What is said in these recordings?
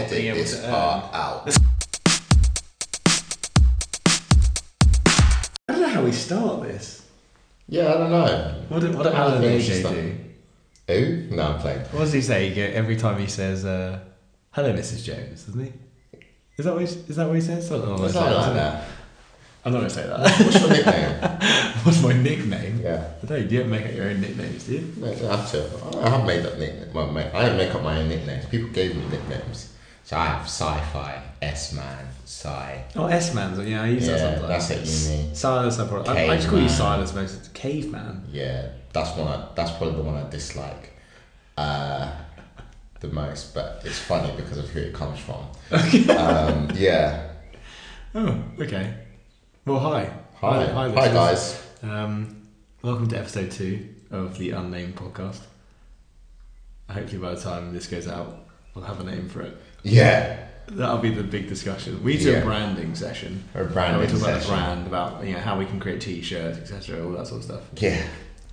not being able to earn. out. I don't know how we start this. Yeah, I don't know. What did, what did Alan if AJ do? Who? No, I'm playing. What does he say? He go, every time he says, uh, "Hello, Mrs. Jones," doesn't he? Is that what he, is that what he says? I know what It's he not says, like isn't it? that. I'm not gonna say that. What's your nickname? What's my nickname? yeah. I don't. You don't make up your own nicknames, do you? No, don't have to. I have made up nicknames. Well, mate, I didn't make up my own nicknames. People gave me nicknames. So I have Sci-Fi, S-Man, Sci. Oh, S Man's. Yeah, I use that sometimes. that's at uni. Silas, I probably. I, I just call you Silas most. Caveman. Yeah, that's one. I, that's probably the one I dislike uh, the most. But it's funny because of who it comes from. um, yeah. Oh, okay. Well, hi. Hi. hi, Hi, listeners. guys. Um, welcome to episode two of the Unnamed podcast. Hopefully, by the time this goes out, we'll have a name for it. Yeah. That'll be the big discussion. We do a Yeah. branding session. A Where we branding talk about the session. brand, about you know how we can create t-shirts, etc., all that sort of stuff. Yeah.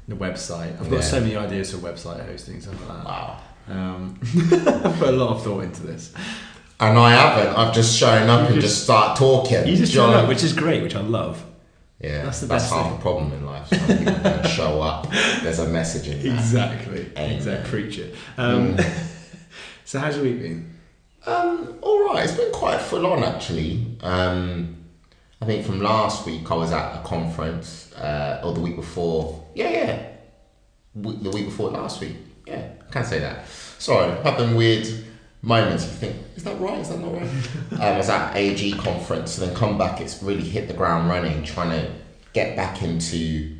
The website. I've got Yeah. so many ideas for website hosting, stuff like that. Wow. Um, I've put a lot of thought into this. And I haven't. I've just shown up and just- start talking. You just Do know up, what I which is great, which I love. Yeah, That's that's, the best half thing. the problem in life. Some people don't show up. There's a message in that. Exactly. Amen. Exactly. Preach it. Um, Mm. so how's your week been? Um, all right. It's been quite full on actually. Um, I think from last week I was at a conference, uh, or the week before. Yeah, yeah. W- the week before last week. Yeah, I can't say that. Sorry, having weird moments. You think, is that right? Is that not right? um, I was at AG conference, and then come back. It's really hit the ground running, trying to get back into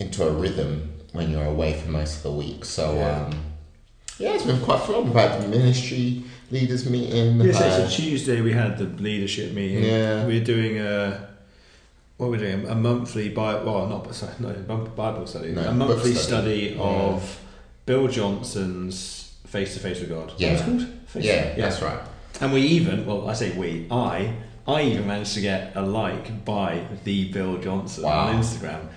into a rhythm when you're away for most of the week. So Yeah. um, yeah, it's been quite fun. We've had the ministry leaders meeting. Yes, uh, so Tuesday we had the leadership meeting. Yeah. We're doing a what we're doing a monthly Bible. Well, not sorry, no a Bible study. No, a monthly study. study, Yeah. of Bill Johnson's Face to Face with God. Yeah. What's called? Face yeah, that's right. And we even, well, I say we, I, I even managed to get a like by the Bill Johnson Wow. on Instagram.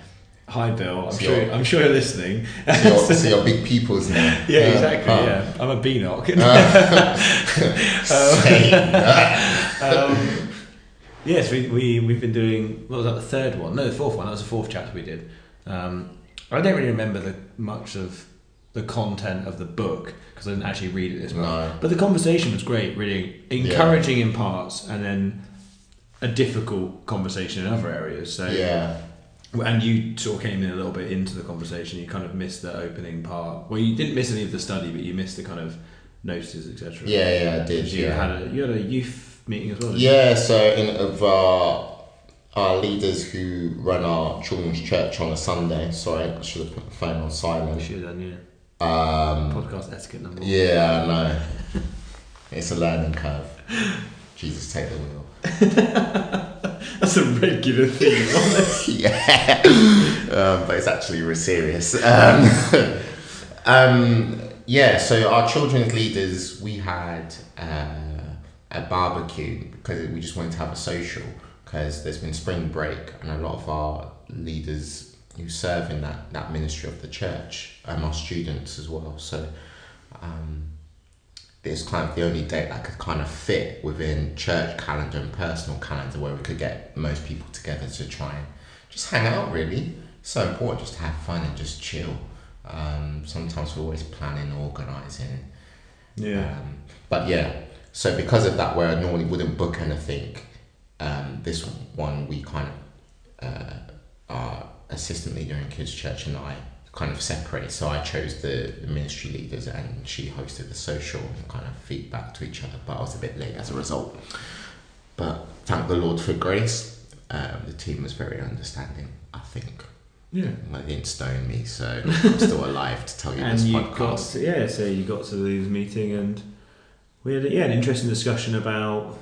Hi, Bill. I'm So sure. you're- I'm sure you're listening. So you're, so you're big people's now. Yeah, exactly. huh. Yeah, I'm a Beanock. Same. um, yes, we, we, we've been doing, what was that, the third one? No, the fourth one. That was the fourth chapter we did. Um, I don't really remember the, much of the content of the book because I didn't actually read it this much. No. But the conversation was great, really encouraging in parts and then a difficult conversation in other areas. So yeah. And you sort of came in a little bit into the conversation. You kind of missed the opening part. Well, you didn't miss any of the study, but you missed the kind of notices, etc. Yeah, yeah, I did. You Yeah. had a you had a youth meeting as well. didn't you? Yeah, so in of our our leaders who run our children's church on a Sunday. Sorry, I should have put the phone on silent. should have done, yeah. Um, Podcast etiquette number one. yeah, I know. It's a learning curve. Jesus, take the wheel. That's a regular theme. yeah, um, but it's actually really serious. Um, um, yeah, so our children's leaders, we had uh, a barbecue because we just wanted to have a social because there's been spring break and a lot of our leaders who serve in that, that ministry of the church um, our students as well. So um, it's kind of the only date that could kind of fit within church calendar and personal calendar where we could get most people together to try and just hang out really. So important just to have fun and just chill. Um, sometimes we're always planning, organising. Yeah. Um, but yeah, so because of that, where I normally wouldn't book anything, um, this one we kind of, uh, our assistant leader in kids' church and I kind of separate. So I chose the, the ministry leaders and she hosted the social and kind of feedback to each other. But I was a bit late as a result. But thank the Lord for grace. Um, the team was very understanding, I think. Yeah. They didn't stone me, so I'm still alive to tell you And this you podcast. got to, yeah, so you got to the meeting and we had yeah an interesting discussion about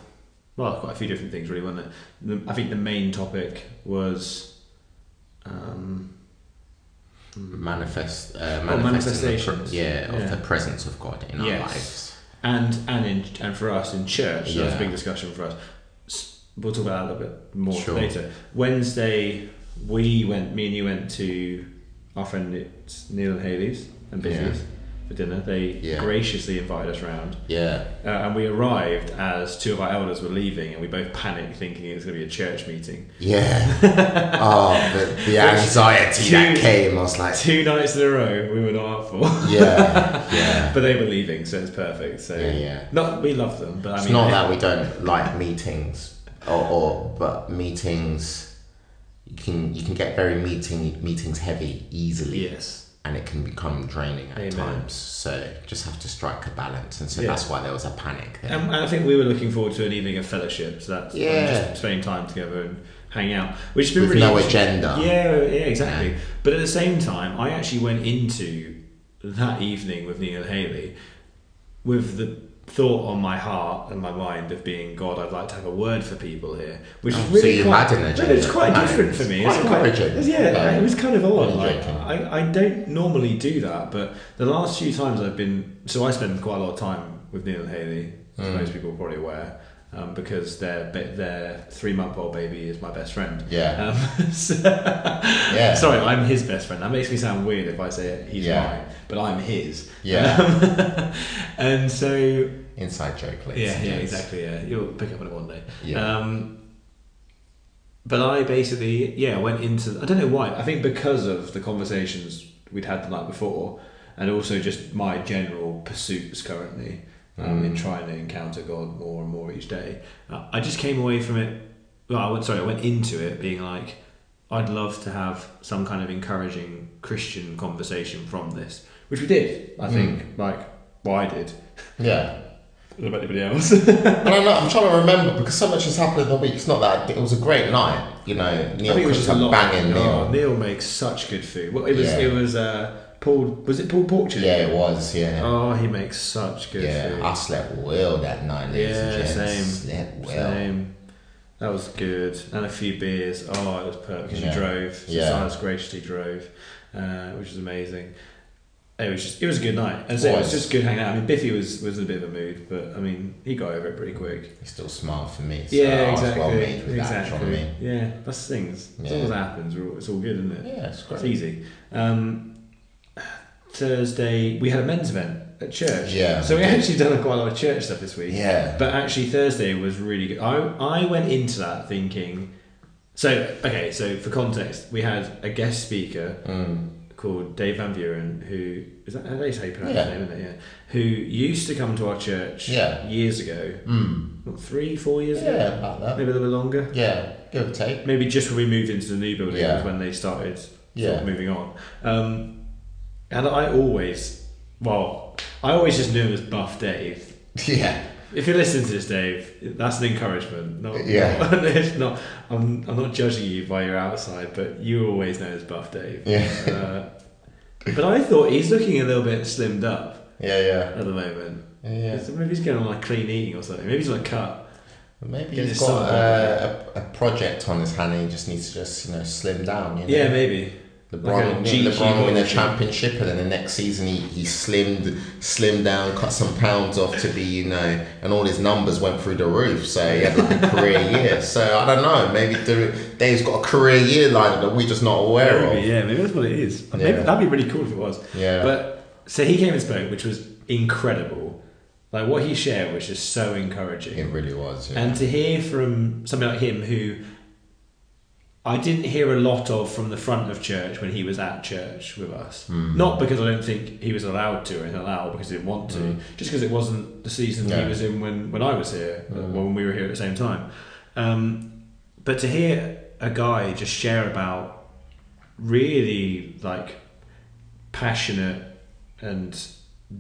well quite a few different things really, wasn't it? The, I think the main topic was um, manifest uh, manifesting the manifestations. pre- yeah, of Yeah. the presence of God in our lives. and and in and for us in church that was a big discussion for us we'll talk about that a little bit more Sure. later wednesday we went me and you went to our friend neil and haley's and business for dinner. They Yeah. graciously invited us round. Yeah. Uh, and we arrived as two of our elders were leaving, and we both panicked, thinking it was going to be a church meeting. Yeah. oh, the, the anxiety that came. I was like, Two nights in a row, we were not up for. yeah, yeah. but they were leaving, so it's perfect. So Yeah, yeah. not we love them, but I It's mean, not that we don't like meetings, or, or but meetings. You can you can get very meeting meetings heavy easily, Yes, and it can become draining at Amen. times. So just have to strike a balance, and so Yeah. that's why there was a panic. There. and, and I think we were looking forward to an evening of fellowship. So that's um, Yeah. just spending time together and hang out, which has been With really no agenda. Yeah, yeah, exactly. Yeah. But at the same time, I actually went into that evening with Neil Haley with the thought on my heart and my mind of being God. I'd like to have a word for people here, which Oh, is so really you quite, had an no, agenda. It's quite different for me. it's quite It's encouraging. yeah, No. it was kind of odd. Like. I, I don't normally do that, but the last few times I've been, so I spend quite a lot of time with Neil and Haley, as Mm. most people are probably aware. Um, because their their three month old baby is my best friend. Yeah. Um, so- Yeah. Sorry, I'm his best friend. That makes me sound weird if I say it. he's Yeah. mine, but I'm his. Yeah. Um, and so Inside joke, ladies yeah, yeah, exactly. Yeah, you'll pick up on it one day. Yeah. Um, but I basically, yeah, went into. I don't know why. I think because of the conversations we'd had the night before, and also just my general pursuits currently um, in Mm. trying to encounter God more and more each day. Uh, I just came away from it. Well, I went. Sorry, I went into it being like, I'd love to have some kind of encouraging Christian conversation from this, which we did. I think, like, well, I did. Yeah. I don't know about anybody else. I don't know. I'm trying to remember because so much has happened in the week. It's not that it was a great night. You know, Neil I think it was just a banging Oh, meal. Neil makes such good food. Well, it was Yeah. it was uh, Paul. Was it Paul Portugal? Yeah, it was. Yeah. Oh, he makes such good yeah, food. I slept well that night, ladies and Yeah, gents. same. Slept well. Same. That was good, and a few beers. Oh, it was perfect because Yeah. you drove. Yeah. Silas graciously drove, uh, which was amazing. It was just it was a good night, and so it was Was. just good hanging out. I mean, Biffy was was in a bit of a mood, but I mean, he got over it pretty quick. He still smiled for me. So yeah, exactly. well that. exactly. do you know I mean? Yeah, that's things. As long Yeah. as it happens, all- it's all good, isn't it? Yeah, it's It's easy. Um, Thursday, we had a men's event at church. Yeah, So we actually done quite a lot of church stuff this week. Yeah. But actually, Thursday was really good. I, I went into that thinking. So, okay, so for context, we had a guest speaker Mm. called Dave Van Buren, who. Is that, that is how you pronounce Yeah. his name, isn't it? Yeah. Who used to come to our church Yeah. years ago. Mm. What, three, four years ago? Yeah, about that. Maybe a little bit longer. Yeah, give or take. Maybe just when we moved into the new building Yeah. was when they started sort of moving on. Um, and I always, well, I always just knew him as Buff Dave. Yeah. If you listen to this, Dave, that's an encouragement. Not, Yeah. it's not. I'm, I'm not judging you by your outside, but you always know as Buff Dave. Yeah. Uh, but I thought he's looking a little bit slimmed up Yeah, yeah. at the moment. Yeah. So Maybe he's going on like clean eating or something. Maybe he's on a cut. Maybe Get he's got uh, a, a project on his hand and he just needs to just, you know, slim down. You know? Yeah, maybe. LeBron, GQ LeBron win a championship, and then the next season he, he slimmed, slimmed down, cut some pounds off to be, you know, and all his numbers went through the roof. So he had like a career year. So I don't know, maybe Dave's got a career year line that we're just not aware Maybe, of. yeah, maybe that's what it is. Maybe Yeah. that'd be really cool if it was. Yeah. But so he came and spoke, which was incredible. Like what he shared was just so encouraging. It really was. Yeah. And to hear from somebody like him who I didn't hear a lot of from the front of church when he was at church with us. Hmm. Not because I don't think he was allowed to or anything like that, or because he didn't want to, Mm. just because it wasn't the season Yeah. he was in when, when I was here, Mm. when we were here at the same time. Um, but to hear a guy just share about really like passionate and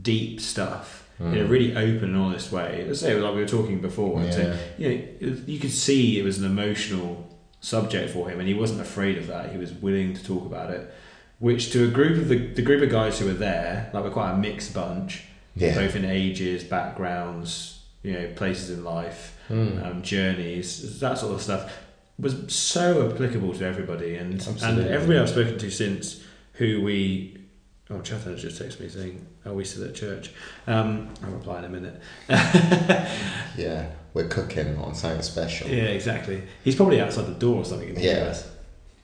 deep stuff in a Mm. really open and honest way. Let's say like we were talking before, and so, Yeah. you know, was- you could see it was an emotional subject for him, and he wasn't afraid of that. He was willing to talk about it. Which to a group of the, the group of guys who were there, like we're quite a mixed bunch, Yeah. both in ages, backgrounds, you know, places in life, Mm. um, journeys, that sort of stuff, was so applicable to everybody. And and everybody I've spoken to since, who we, oh, Chatham just texted me saying, "Are we still at church?" Um, I'll reply in a minute. Yeah. We're cooking on something special. Yeah, exactly. He's probably outside the door or something in the Yeah. US.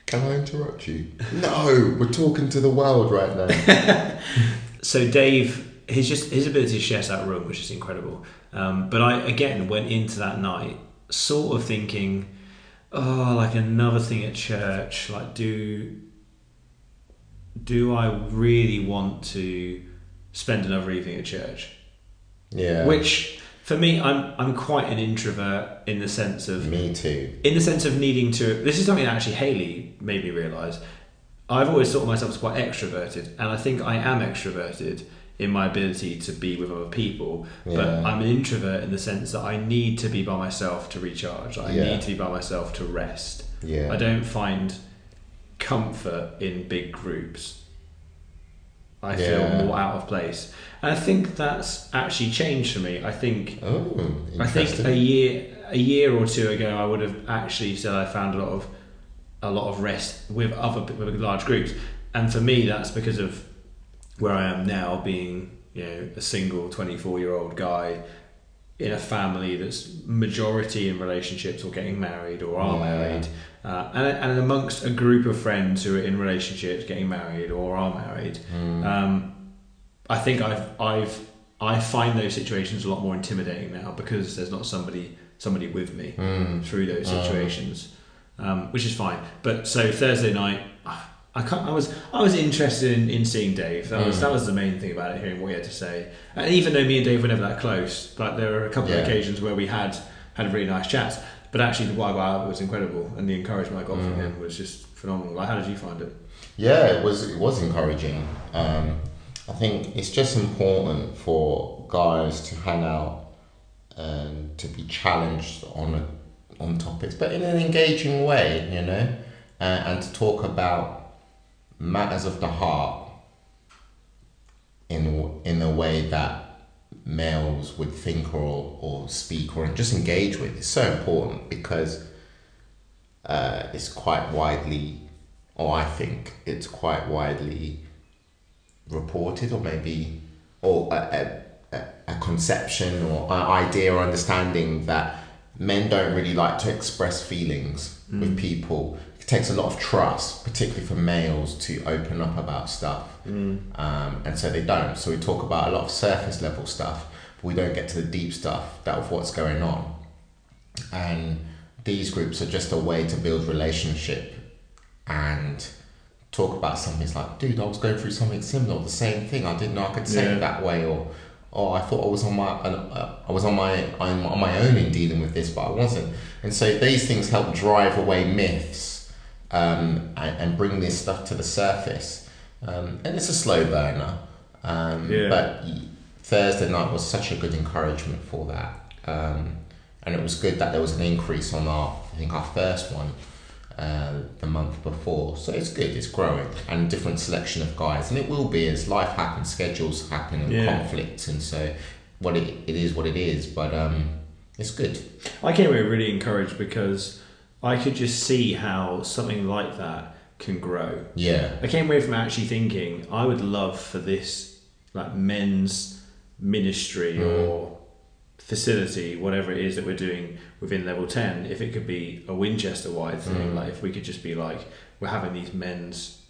Can I interrupt you? No, we're talking to the world right now. So Dave his just his ability to share that room which is incredible. Um, but I again went into that night sort of thinking, oh, like another thing at church. Like, do do I really want to spend another evening at church? Yeah. Which for me, I'm I'm quite an introvert in the sense of Me too. in the sense of needing to. This is something that actually Haley made me realise. I've always thought of myself as quite extroverted, and I think I am extroverted in my ability to be with other people. But I'm an introvert in the sense that I need to be by myself to recharge. I Yeah. need to be by myself to rest. Yeah. I don't find comfort in big groups. I Yeah. feel more out of place, and I think that's actually changed for me. I think Oh, I think a year a year or two ago, I would have actually said I found a lot of a lot of rest with other with large groups, and for me, that's because of where I am now, being you know a single twenty four year old guy in a family that's majority in relationships or getting married or are Yeah. married, uh, and and amongst a group of friends who are in relationships, getting married or are married. Mm. Um, I think I've I've I find those situations a lot more intimidating now because there's not somebody somebody with me Mm. through those Mm. situations, um, which is fine. But so Thursday night, I can't, I was I was interested in, in seeing Dave. That was Mm. that was the main thing about it, hearing what he had to say. And even though me and Dave were never that close, but there were a couple Yeah. of occasions where we had had a really nice chats. But actually, the I got out of it was incredible, and the encouragement I got from Mm. him was just phenomenal. Like, how did you find it? Yeah, it was it was encouraging. Um, I think it's just important for guys to hang out and to be challenged on a, on topics, but in an engaging way, you know, uh, and to talk about matters of the heart in in a way that males would think or or speak or just engage with. It's so important because uh, it's quite widely or I think it's quite widely reported, or maybe, or a, a, a conception or an idea or understanding that men don't really like to express feelings with people. It takes a lot of trust, particularly for males, to open up about stuff, um, and so they don't. So we talk about a lot of surface level stuff, but we don't get to the deep stuff that of what's going on. And these groups are just a way to build relationship and talk about something. It's like, dude, I was going through something similar, the same thing. I didn't know I could say Yeah. it that way, or oh, I thought I was on my, uh, I was on my, I'm on my own in dealing with this, but I wasn't. And so these things help drive away myths um, and, and bring this stuff to the surface. Um, and it's a slow burner, um, Yeah. but Thursday night was such a good encouragement for that. Um, and it was good that there was an increase on our, I think, our first one uh, the month before. So it's good, it's growing, and different selection of guys, and it will be as life happens, schedules happen, and Yeah. conflicts, and so what it, it is, what it is. But um, it's good. I came away really encouraged because I could just see how something like that can grow. Yeah, I came away from actually thinking I would love for this like men's ministry Mm. or facility, whatever it is that we're doing within level ten, if it could be a Winchester wide thing, Mm. like if we could just be like we're having these men's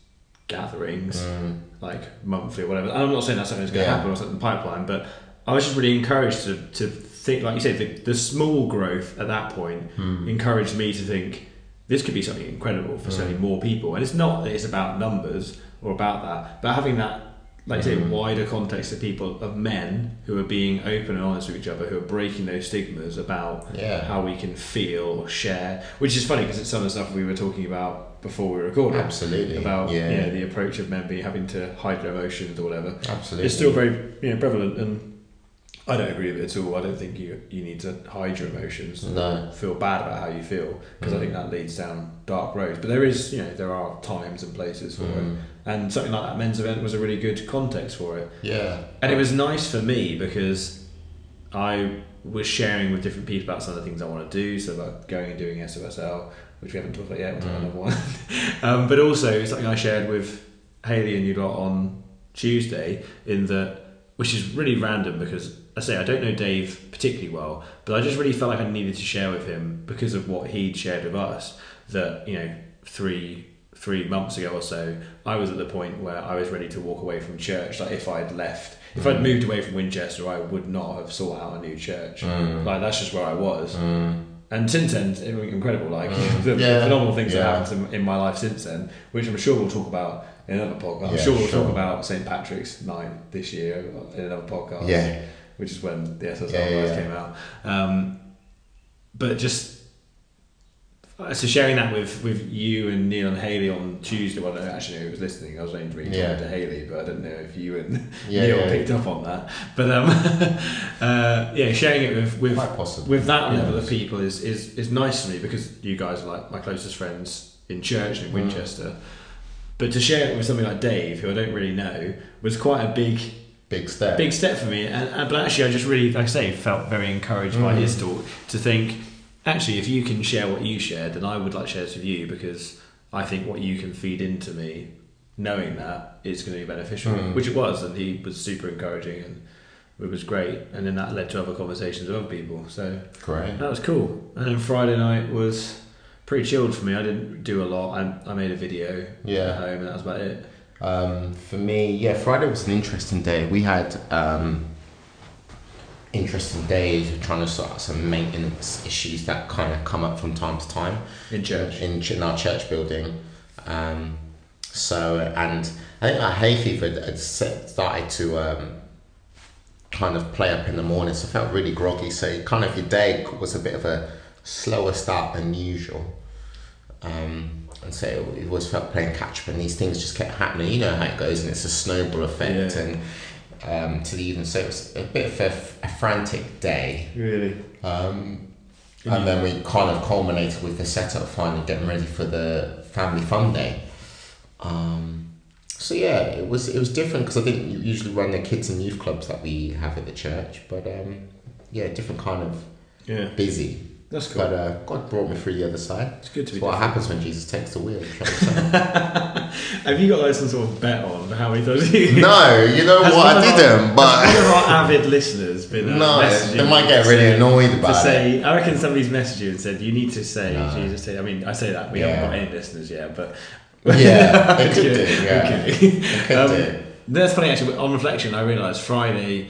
gatherings Mm. like monthly or whatever. I'm not saying that's something that's going to Yeah. happen or something in the pipeline, but I was just really encouraged to, to think, like you said, the, the small growth at that point Mm. encouraged me to think this could be something incredible for so many more people. And it's not that it's about numbers or about that, but having that, like you say, Mm. wider context of people, of men who are being open and honest with each other, who are breaking those stigmas about yeah, how we can feel or share, which is funny because it's some of the stuff we were talking about before we recorded absolutely. about yeah, know, the approach of men being having to hide their emotions or whatever. absolutely. It's still very you know prevalent, and I don't agree with it at all. I don't think you you need to hide your emotions, no. feel bad about how you feel, because I Mm. think that leads down dark roads. But there is you know there are times and places for it, Mm. and something like that men's event was a really good context for it. Yeah, And it was nice for me because I was sharing with different people about some of the things I want to do. So about going and doing SOSL, which we haven't talked about yet. We'll talk Mm. another one. um, but also something I shared with Haley and you lot on Tuesday. In that, which is really random because I say I don't know Dave particularly well, but I just really felt like I needed to share with him because of what he'd shared with us. That you know three three months ago or so, I was at the point where I was ready to walk away from church. Like if I'd left, If I'd mm. moved away from Winchester, I would not have sought out a new church. Mm. Like that's just where I was. Mm. And since then, it's incredible. Like the Yeah. phenomenal things Yeah. that happened in, in my life since then, which I'm sure we'll talk about in another podcast. I'm Yeah, sure we'll sure. talk about St Patrick's Night this year in another podcast. Yeah. Which is when the SSL Yeah, yeah, guys yeah. came out. Um, but just uh, so sharing that with, with you and Neil and Haley on Tuesday. Well, I don't actually know who was listening. I was only reading Yeah. to Haley, but I didn't know if you and Yeah, Neil yeah. picked up on that. But um, uh, yeah, sharing it with with with that level of people is, is is nice for me because you guys are like my closest friends in church Mm. in Winchester. But to share it with somebody like Dave, who I don't really know, was quite a big Big step. big step for me. And, and but actually, I just really, like I say, felt very encouraged by Mm. his talk to think, actually, if you can share what you shared, then I would like to share this with you because I think what you can feed into me, knowing that, is going to be beneficial, Mm. which it was, and he was super encouraging and. It was great, and then that led to other conversations with other people. So Great. that was cool. And then Friday night was pretty chilled for me. I didn't do a lot. I, I made a video at home, and that was about it. Um, for me, yeah, Friday was an interesting day. We had um, interesting days of trying to sort out some maintenance issues that kind of come up from time to time In church. in, in our church building. Um, so, and I think our hay fever had, had started to um, kind of play up in the morning, so I felt really groggy. So, kind of your day was a bit of a slower start than usual. Um, and so it was felt playing catch up, and these things just kept happening. You know how it goes, and it's a snowball effect. Yeah. And um, to the evening, so it was a bit of a, a frantic day. Really? Um, and then we kind of culminated with the setup finally getting ready for the family fun day. Um, so yeah, it was it was different because I didn't usually run the kids and youth clubs that we have at the church, but um, yeah, different kind of Yeah. busy. That's cool. But uh, God brought me through the other side. it's good to be what happens when Jesus takes the wheel. you know what I'm saying? Have you got like some sort of bet on how many times you? no, you know Has what? I didn't, has but one of our avid listeners been uh, no, messaging they might get really say- annoyed To about it. I reckon somebody's messaged you and said you need to say No. Jesus. Say, I mean, I say that we Yeah. haven't got any listeners yet, but Yeah, it could do. Yeah, it could Um, do. That's funny actually. On reflection, I realised Friday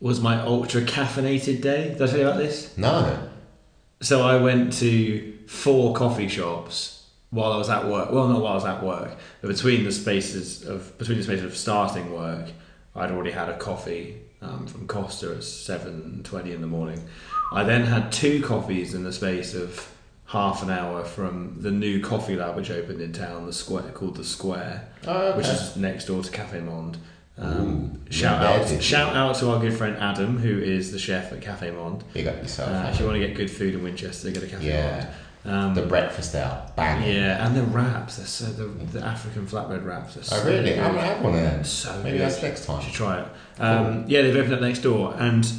was my ultra caffeinated day. Did I tell you about this? No. So I went to four coffee shops while I was at work. Well, not while I was at work, but between the spaces of between the spaces of starting work, I'd already had a coffee um, from Costa at seven twenty in the morning. I then had two coffees in the space of half an hour from the new coffee lab which opened in town, the square called the Square, Oh, okay. which is next door to Cafe Monde. Um, Ooh, shout out! did you? Shout out to our good friend Adam, who is the chef at Cafe Monde. Big up yourself. Uh, if you want to get good food in Winchester, go to Cafe Yeah. Monde. Um, the breakfast out, bang. yeah, and the wraps. They're so the, the African flatbread wraps. Are so Oh really? I good. haven't had one of them. So Maybe good. that's next You time. should try it. Um, yeah, they've opened up next door and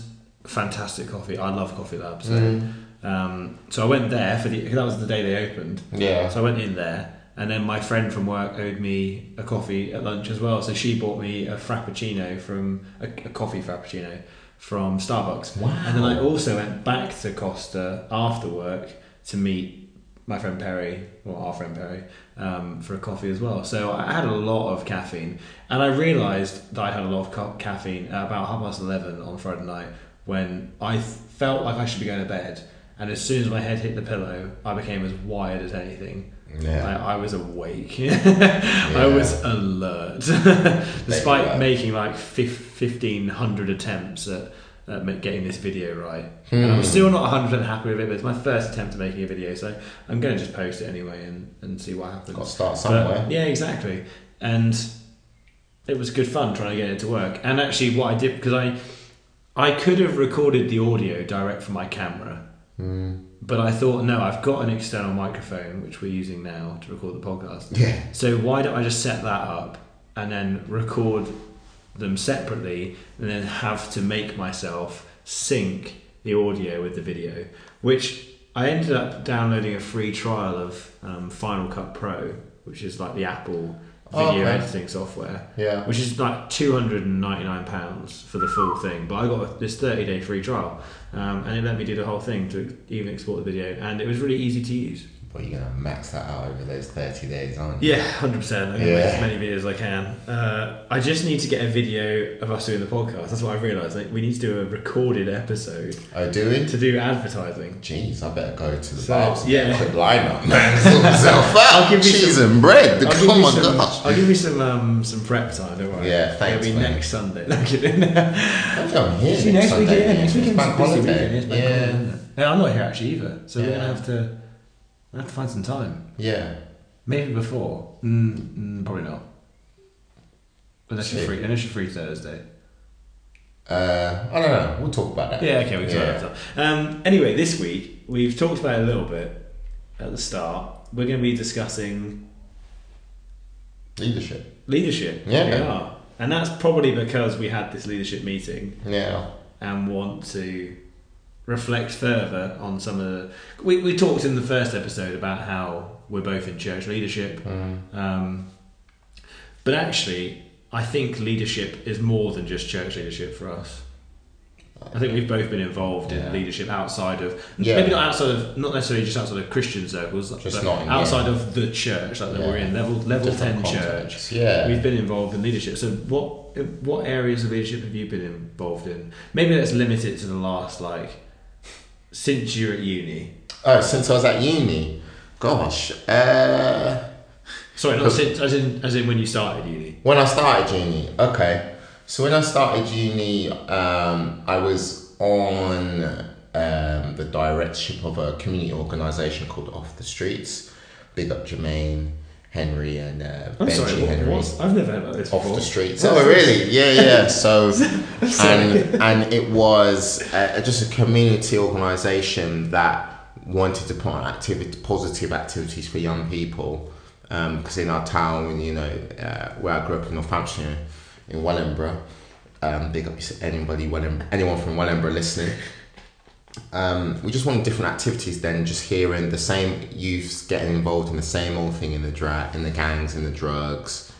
fantastic coffee. I love Coffee Lab. So, Mm. um, so I went there for the. That was the day they opened. Yeah. So I went in there, and then my friend from work owed me a coffee at lunch as well. So she bought me a frappuccino from a, a coffee frappuccino from Starbucks. Wow. And then I also went back to Costa after work to meet my friend Perry, or our friend Perry, um, for a coffee as well. So I had a lot of caffeine, and I realised that I had a lot of ca- caffeine at about half past eleven on Friday night when I felt like I should be going to bed. And as soon as my head hit the pillow, I became as wired as anything. Yeah. I, I was awake. I was alert, despite making like fif- fifteen hundred attempts at, at getting this video right. And I'm Hmm. still not hundred percent happy with it. But it's my first attempt at making a video, so I'm going to just post it anyway and, and see what happens. Got to start But, somewhere. yeah, exactly. And it was good fun trying to get it to work. And actually, what I did because I I could have recorded the audio direct from my camera, Mm. But I thought no, I've got an external microphone which we're using now to record the podcast. Yeah. So why don't I just set that up and then record them separately and then have to make myself sync the audio with the video, which I ended up downloading a free trial of um, Final Cut Pro, which is like the Apple video okay. editing software, Yeah. which is like two hundred and ninety nine pounds for the full thing. But I got this thirty day free trial, um, and it let me do the whole thing to even export the video, and it was really easy to use. Well, you're gonna max that out over those thirty days, aren't you? Yeah, hundred percent. I'm gonna Yeah. make as many videos as I can. Uh, I just need to get a video of us doing the podcast. That's what I've realised. Like, we need to do a recorded episode Oh, do we? to do advertising. Jeez, I better go to the So, bars yeah. quick lineup, man. Sort myself out. I'll give you cheese some- and bread. I'll give oh my some, gosh. I'll give you some um, some prep time. Don't worry. Yeah, thanks, It'll be man. next Sunday. No, I'm kidding. I'm going here See, next week, Sunday, yeah, next It's weekend's bank holiday. weekend. It's bank yeah, holiday? Yeah, I'm not here actually either, so we're gonna have to we have to find some time. yeah. Maybe before. Mm, mm, probably not. Unless you're See. free. Unless you're free Thursday. Uh, I don't know. We'll talk about that. Yeah, okay, we can Yeah. talk about that. Um, anyway, this week we've talked about it a little bit at the start. We're going to be discussing Leadership. leadership. Yeah. we are, and that's probably because we had this leadership meeting Yeah. and want to reflect further on some of the. We, we talked in the first episode about how we're both in church leadership, Mm. um, but actually, I think leadership is more than just church leadership for us. I think we've both been involved in Yeah. leadership outside of Yeah. maybe not outside of not necessarily just outside of Christian circles, Just but not in- outside of the church, like that we're in level level Different ten contexts, church. Yeah. We've been involved in leadership. So what what areas of leadership have you been involved in? Maybe let's limit it to the last like since you're at uni. Oh, since I was at uni, gosh. Uh, Sorry, not since as in as in when you started uni. when I started uni, okay. So when I started uni, um, I was on um, the directorship of a community organisation called Off the Streets. Big up Jermaine, Henry, and uh, I'm Benji sorry, what, Henry. what's, I've never heard about this off before. the streets. Oh, really? Yeah, yeah. So, and and it was uh, just a community organisation that wanted to put on activity, positive activities for young people. Because in our town, you know, uh, where I grew up in Northamptonshire, in Wellingborough, um, big up anybody, Welling, anyone from Wellingborough listening. Um, we just wanted different activities than just hearing the same youths getting involved in the same old thing in the dra- in the gangs, in the drugs.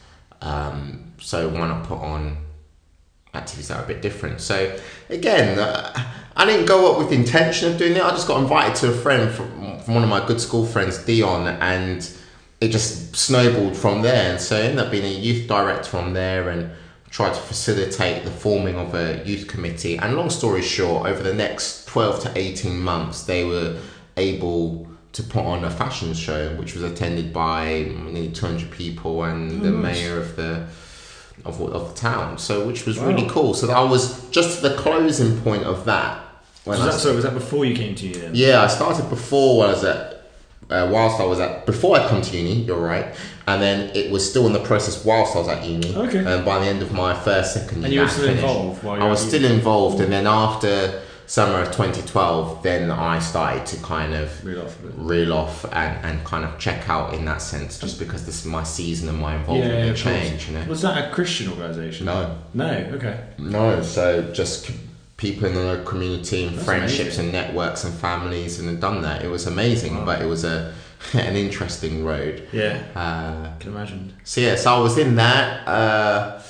Um, so why not put on activities that are a bit different? So again, uh, I didn't go up with the intention of doing it. I just got invited to a friend from, from one of my good school friends, Dion, and it just snowballed from there. And so I ended up being a youth director from there and tried to facilitate the forming of a youth committee. And long story short, over the next 12 to 18 months, they were able to put on a fashion show, which was attended by nearly 200 people and the Oh, nice. mayor of the of, of the town. So, which was Wow. really cool. So I was just the closing point of that. When Was I that, sorry, was that before you came to uni then? yeah, I started before when I was at, uh, whilst I was at, before I come to uni, you're right. And then it was still in the process whilst I was at uni. Okay. And by the end of my first, second year, And you were still involved I was still uni? involved. And then after summer of 2012, then I started to kind of Read off a bit. reel off and, and kind of check out in that sense, just because this is my season and my involvement Yeah, change, you know? Was that a Christian organisation? No. No, okay. No, so just people in the community and That's friendships amazing. and networks and families and had done that. It was amazing, Wow. but it was a an interesting road. Yeah, Uh, I can imagine. so yeah, so I was in that. Uh,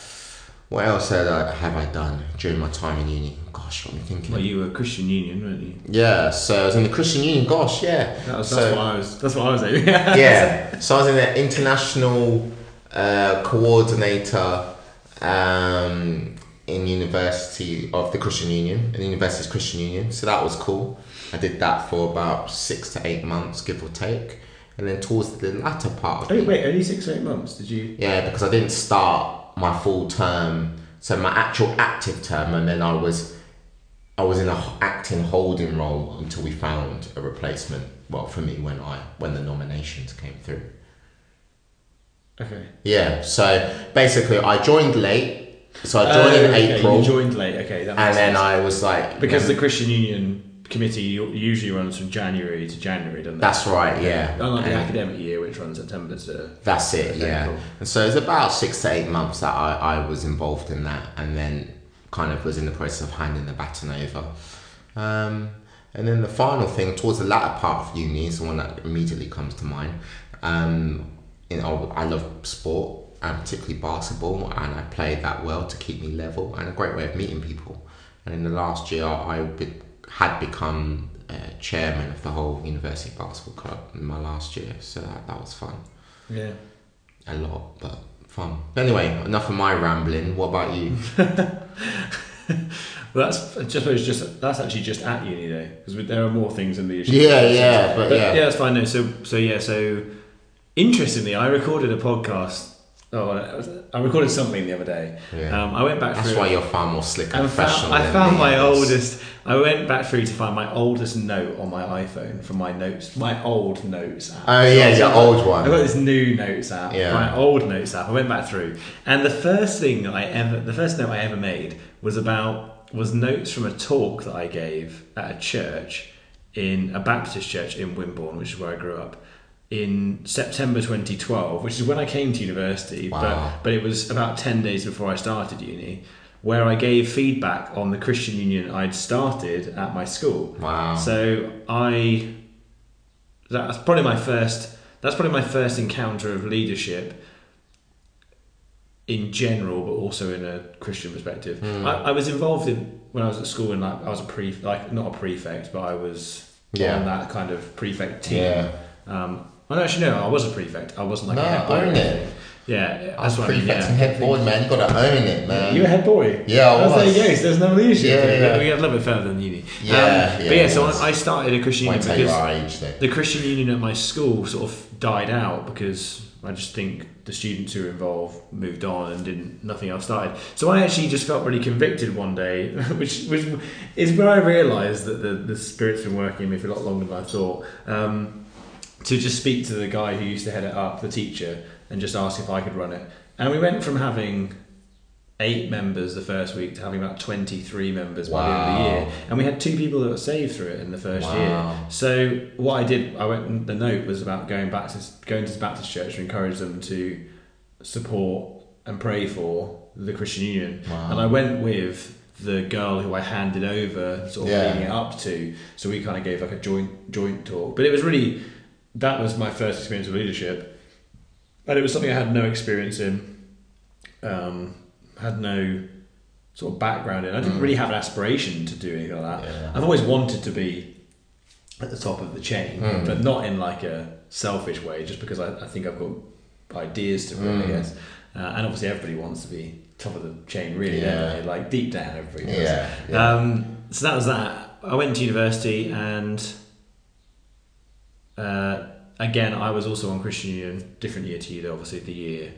what else had I, have I done during my time in uni? Gosh, got me thinking. Well, you were a Christian Union, weren't you? yeah, so I was in the Christian Union. Gosh, yeah. That was, so, that's what I was. That's what I was yeah. So I was in the international uh, coordinator um, in University of the Christian Union, in the University's Christian Union. So that was cool. I did that for about six to eight months, give or take. And then towards the latter part Oh, wait, only six or eight months? Did you? yeah, because I didn't start my full term, so my actual active term, and then I was, I was in a h- acting holding role until we found a replacement. Well, for me, when I when the nominations came through. Okay. Yeah, so basically, I joined late. So I joined Oh, in okay, April, You joined late. Okay, that makes and then sense. I was like, because the Christian Union committee usually runs from January to January, doesn't it? that's right, yeah. Unlike the academic year, which runs September to. That's it, yeah. And so it's about six to eight months that I, I was involved in that and then kind of was in the process of handing the baton over. Um, and then the final thing, towards the latter part of uni, is the one that immediately comes to mind. Um, you know, I love sport and particularly basketball, and I played that well to keep me level and a great way of meeting people. And in the last year, I be- had become uh, chairman of the whole university basketball club in my last year, so that, that was fun. Yeah. A lot, but fun. Anyway, enough of my rambling. What about you? Well, that's suppose just that's actually just at uni though, because there are more things in leadership. Yeah, yeah, but, But yeah. yeah, that's fine. No, so so yeah, so interestingly, I recorded a podcast. Oh, I recorded something the other day. Yeah. Um, I went back through That's through. why you're far more slick and I professional. found, I found my oldest. I went back through to find my oldest note on my iPhone from my notes, my old notes app. Oh, yeah, your old one. I've got this new notes app. Yeah. My old notes app. I went back through, and the first thing I ever, the first note I ever made was about was notes from a talk that I gave at a church in a Baptist church in Wimborne, which is where I grew up. In September 2012, which is when I came to university, Wow. but but it was about 10 days before I started uni, where I gave feedback on the Christian Union I'd started at my school. Wow. So I, that's probably my first, that's probably my first encounter of leadership in general, but also in a Christian perspective. Hmm. I, I was involved in, when I was at school, and like, I was a pre, like, not a prefect, but I was Yeah. on that kind of prefect team. Yeah. Um, well, actually, no, I was a prefect. I wasn't like No, a head boy. own it. Yeah, I that's was what I mean. prefect yeah. and head boy, man. You gotta own it, man. You were head boy. Yeah, I was. There you go. So there's no leadership. Yeah, yeah. We had a little bit further than uni. Yeah, Um, yeah, but yeah, so. I I started a Christian Won't union because age the Christian union at my school sort of died out because I just think the students who were involved moved on and didn't nothing else started. So I actually just felt really convicted one day, which which is where I realised that the, the spirit's been working in me for a lot longer than I thought. Um, to just speak to the guy who used to head it up, the teacher, and just ask if I could run it. And we went from having eight members the first week to having about 23 members by the end of the year. And we had two people that were saved through it in the first Wow. year. So what I did, I went. The note was about going back to going to the Baptist church to encourage them to support and pray for the Christian Union. Wow. And I went with the girl who I handed over, sort of Yeah. leading it up to. So we kind of gave like a joint joint talk. But it was really that was my first experience of leadership, and it was something I had no experience in. Um, had no sort of background in. I didn't Mm. really have an aspiration to do anything like that. Yeah. I've always wanted to be at the top of the chain, Mm. but not in like a selfish way, just because I, I think I've got ideas to bring, I Mm. guess. Uh, and obviously, everybody wants to be top of the chain, really, Yeah. don't they? Like deep down, everybody does. Yeah. yeah. Um, so that was that. I went to university and uh, again, I was also on Christian Union, different year to you, though, obviously, the year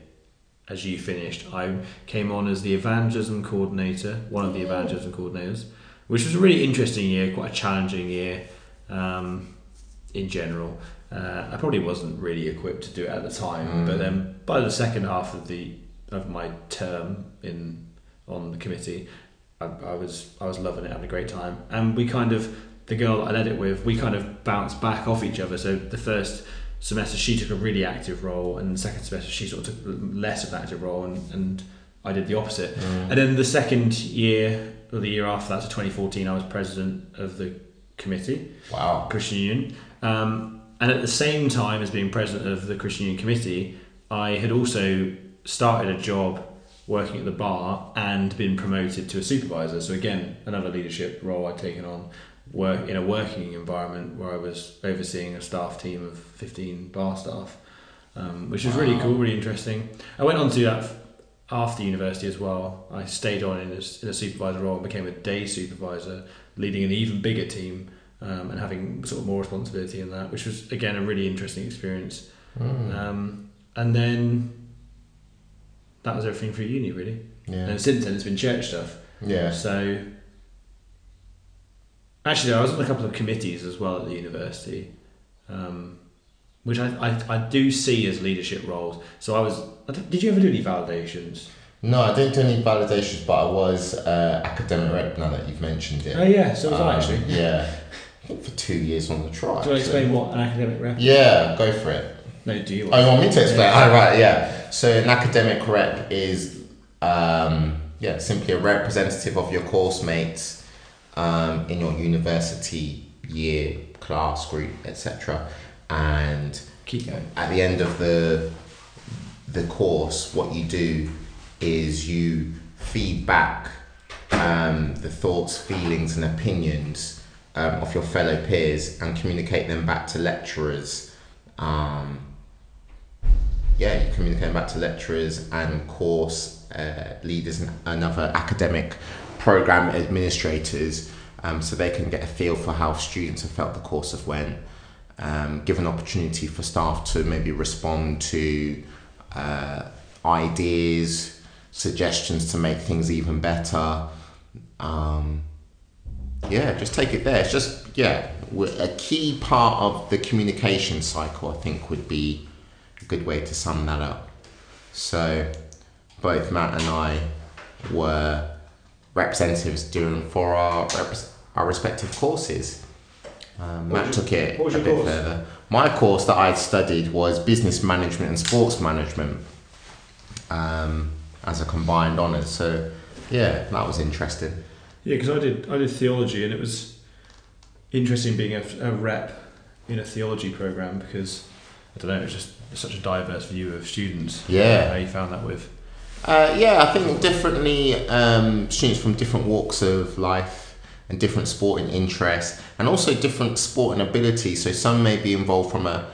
as you finished. I came on as the evangelism coordinator, one of the evangelism coordinators, which was a really interesting year, quite a challenging year um, in general. Uh, I probably wasn't really equipped to do it at the time, Mm. but then by the second half of the of my term in on the committee, I, I was I was loving it, having a great time, and we kind of the girl I led it with, we kind of bounced back off each other. So the first semester she took a really active role, and the second semester she sort of took less of an active role, and, and I did the opposite. Mm. And then the second year, or the year after that, so 2014, I was president of the committee. Wow. Christian Union. Um, and at the same time as being president of the Christian Union Committee, I had also started a job working at the bar and been promoted to a supervisor. So again, another leadership role I'd taken on, work in a working environment where I was overseeing a staff team of 15 bar staff, um, which was really cool, really interesting. I went on to do that after university as well. I stayed on in a, in a supervisor role and became a day supervisor, leading an even bigger team um, and having sort of more responsibility in that, which was again a really interesting experience. Mm. Um, and then that was everything for uni, really. Yeah. And since then, it's been church stuff. Yeah. So actually, I was on a couple of committees as well at the university, um, which I, I, I do see as leadership roles. So I was. I Did you ever do any validations? No, I didn't do any validations, but I was uh, academic rep now that you've mentioned it. Oh yeah, so was I Um, actually. Yeah. I think for two years on the trial. Do you want to explain what an academic rep? Yeah, go for it. No, do you? Oh, you want me to explain? Yeah. Oh, right, yeah. So an academic rep is, um, yeah, simply a representative of your course mates um, in your university year, class, group, etc. And Keep going. at the end of the the course, what you do is you feed back um, the thoughts, feelings, and opinions um, of your fellow peers and communicate them back to lecturers. Um, yeah, you communicate them back to lecturers and course uh, leaders and, and other academic program administrators um, so they can get a feel for how students have felt the course of when. Um, give an opportunity for staff to maybe respond to uh, ideas, suggestions to make things even better. Um, yeah, just take it there. It's just, yeah, a key part of the communication cycle, I think, would be a good way to sum that up. So, both Matt and I were representatives doing for our our respective courses. Um, Matt was took it a bit course? further. My course that I studied was business management and sports management um, as a combined honours. So, yeah, that was interesting. Yeah, because I did I did theology, and it was interesting being a, a rep in a theology program because I don't know, it was just such a diverse view of students. Yeah. how you found that with Uh, yeah, I think differently um, students from different walks of life and different sporting interests, and also different sporting abilities. So some may be involved from a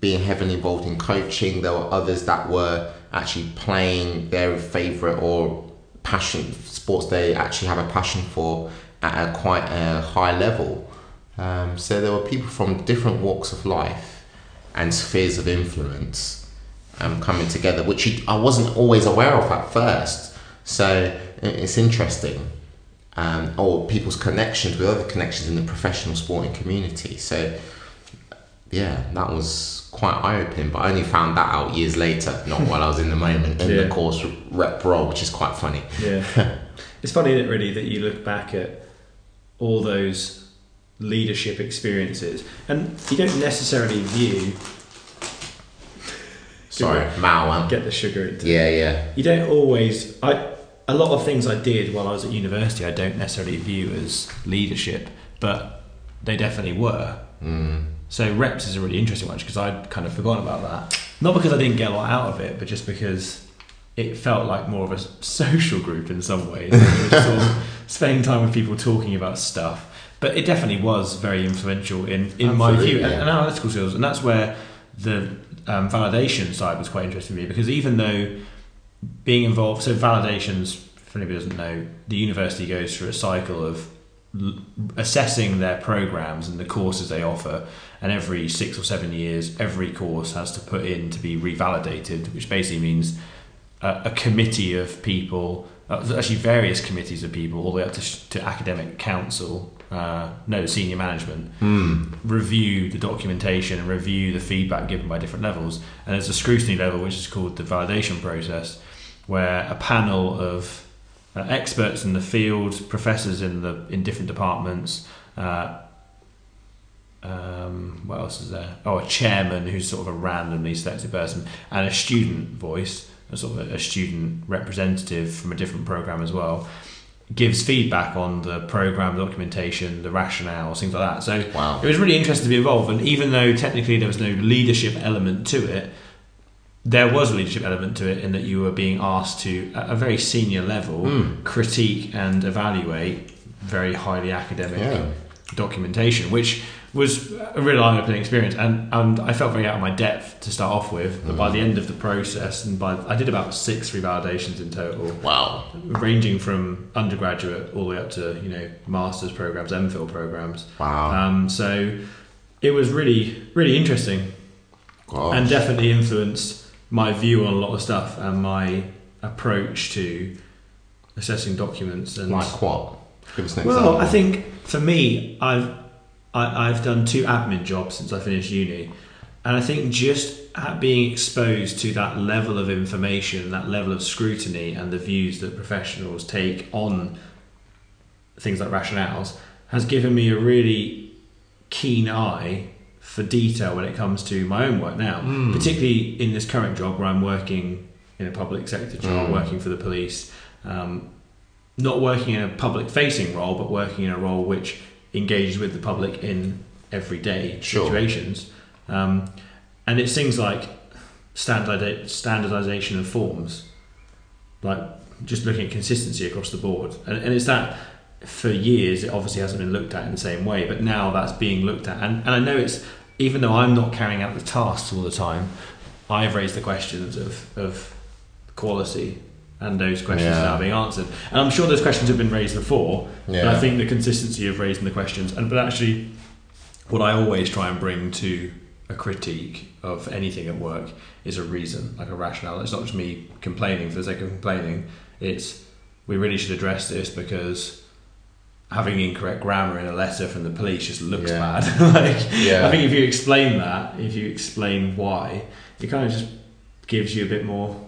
being heavily involved in coaching. There were others that were actually playing their favorite or passion sports they actually have a passion for at a quite a high level. Um, so there were people from different walks of life and spheres of influence um, coming together, which I wasn't always aware of at first. So it's interesting. Um, or people's connections with other connections in the professional sporting community. So yeah, that was quite eye opening, but I only found that out years later, not while I was in the moment in Yeah. the course rep role, which is quite funny. Yeah. it's funny, isn't it, really, that you look back at all those leadership experiences and you don't necessarily view, Sorry, Mao. Um, get the sugar into yeah, yeah, You don't always, I, a lot of things I did while I was at university, I don't necessarily view as leadership, but they definitely were. mm, So reps is a really interesting one because I'd kind of forgotten about that. Not because I didn't get a lot out of it, but just because it felt like more of a social group in some ways. You were just sort of spending time with people talking about stuff. But it definitely was very influential in, in my view yeah. and analytical skills. And that's where the um, validation side was quite interesting to me because even though being involved, so validations, for anybody who doesn't know, the university goes through a cycle of l- assessing their programs and the courses they offer and every six or seven years every course has to put in to be revalidated which basically means a, a committee of people uh, actually various committees of people all the way up to, to academic council uh, no senior management mm, review the documentation and review the feedback given by different levels. And there's a scrutiny level, which is called the validation process, where a panel of uh, experts in the field, professors in the in different departments. Uh, um, what else is there? Oh, a chairman who's sort of a randomly selected person, and a student voice, a sort of a, a student representative from a different program as well, gives feedback on the program documentation, the rationale, things like that. So wow. it was really interesting to be involved, and even though technically there was no leadership element to it, there was a leadership element to it in that you were being asked to, at a very senior level, Mm. critique and evaluate very highly academic Yeah. documentation, which was a really eye-opening experience. And, and I felt very out of my depth to start off with, but by the end of the process, and by I did about six revalidations in total Wow. ranging from undergraduate all the way up to you know masters programs, MPhil programs. Wow. Um, so it was really really interesting Gosh. and definitely influenced my view on a lot of stuff and my approach to assessing documents and like what? Give us an well. I think for me, I've I, I've done two admin jobs since I finished uni, and I think just at being exposed to that level of information, that level of scrutiny, and the views that professionals take on things like rationales, has given me a really keen eye for detail when it comes to my own work now, Mm. particularly in this current job where I'm working in a public sector job, Mm. working for the police. Um, not working in a public facing role, but working in a role which engages with the public in everyday Sure. situations. Um, and it's things like standard standardization of forms, like just looking at consistency across the board. And, and it's that for years it obviously hasn't been looked at in the same way, but now that's being looked at. And, and I know it's, even though I'm not carrying out the tasks all the time, I've raised the questions of, of quality and those questions Yeah. now being answered. And I'm sure those questions have been raised before, but I think the consistency of raising the questions, and but actually, what I always try and bring to a critique of anything at work is a reason, like a rationale. It's not just me complaining for the sake of complaining. It's we really should address this because having incorrect grammar in a letter from the police just looks Yeah. bad. like, Yeah. I think if you explain that, if you explain why, it kind of just gives you a bit more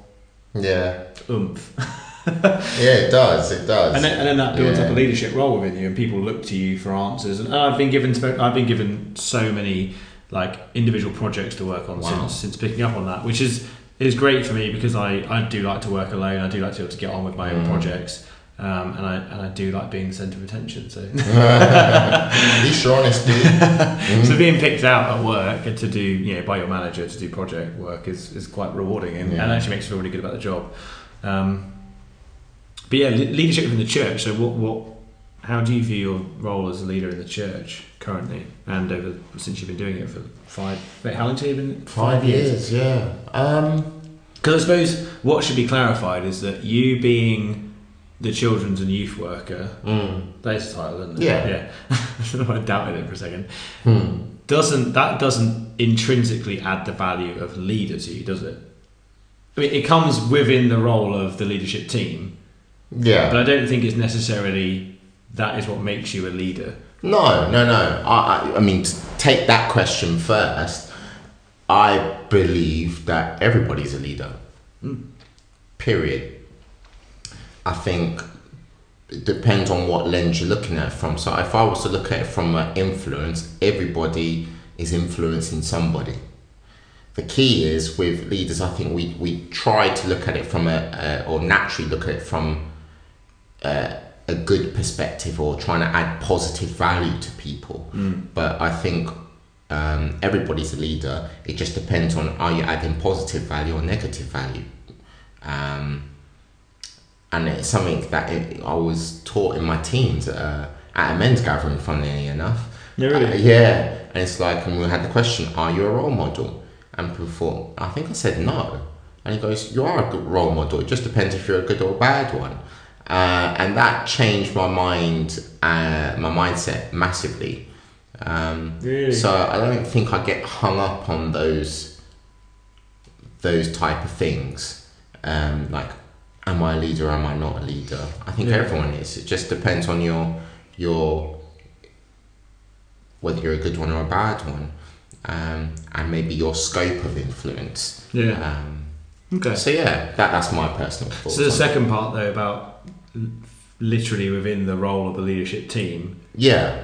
Yeah. oomph. Yeah, it does. It does. And then, and then that builds Yeah. up a leadership role within you, and people look to you for answers. And I've been given I've been given so many like individual projects to work on Wow. since since picking up on that, which is is great for me because I, I do like to work alone. I do like to be able to get on with my own Mm. projects, um, and I and I do like being the centre of attention. So you're honest, dude. Mm. so being picked out at work to do you know by your manager to do project work is, is quite rewarding and, Yeah. and actually makes you feel really good about the job. Um, but yeah, leadership in the church. So what what how do you view your role as a leader in the church currently and over since you've been doing it for five? Wait, how long have you been? Five years, yeah. Um, Because I suppose what should be clarified is that you being the children's and youth worker, mm, that is the title, isn't it? Yeah. Yeah. I doubted it for a second. hmm. doesn't that doesn't intrinsically add the value of leader to you, does it? I mean, it comes within the role of the leadership team, Yeah. but I don't think it's necessarily that is what makes you a leader. No, no, no. I, I, I mean, to take that question first, I believe that everybody's a leader. Period. I think it depends on what lens you're looking at it from. So if I was to look at it from an influence, everybody is influencing somebody. The key is with leaders, I think we, we try to look at it from a, a or naturally look at it from a, a good perspective or trying to add positive value to people. But I think um, everybody's a leader. It just depends on are you adding positive value or negative value. Um, and it's something that it, I was taught in my teens uh, at a men's gathering, funnily enough. Yeah, really? Uh, yeah, and it's like, and we had the question, are you a role model? And people thought, I think I said no. And he goes, you are a good role model. It just depends if you're a good or a bad one. Uh, and that changed my mind, uh, my mindset massively. Um, Really? So I don't think I get hung up on those, those type of things. Um, like, am I a leader? Am I not a leader? I think Yeah. everyone is. It just depends on your your whether you're a good one or a bad one, um, and maybe your scope of influence. Yeah. Um, Okay. so yeah, that that's my personal. So the on it. second part though about literally within the role of the leadership team. Yeah.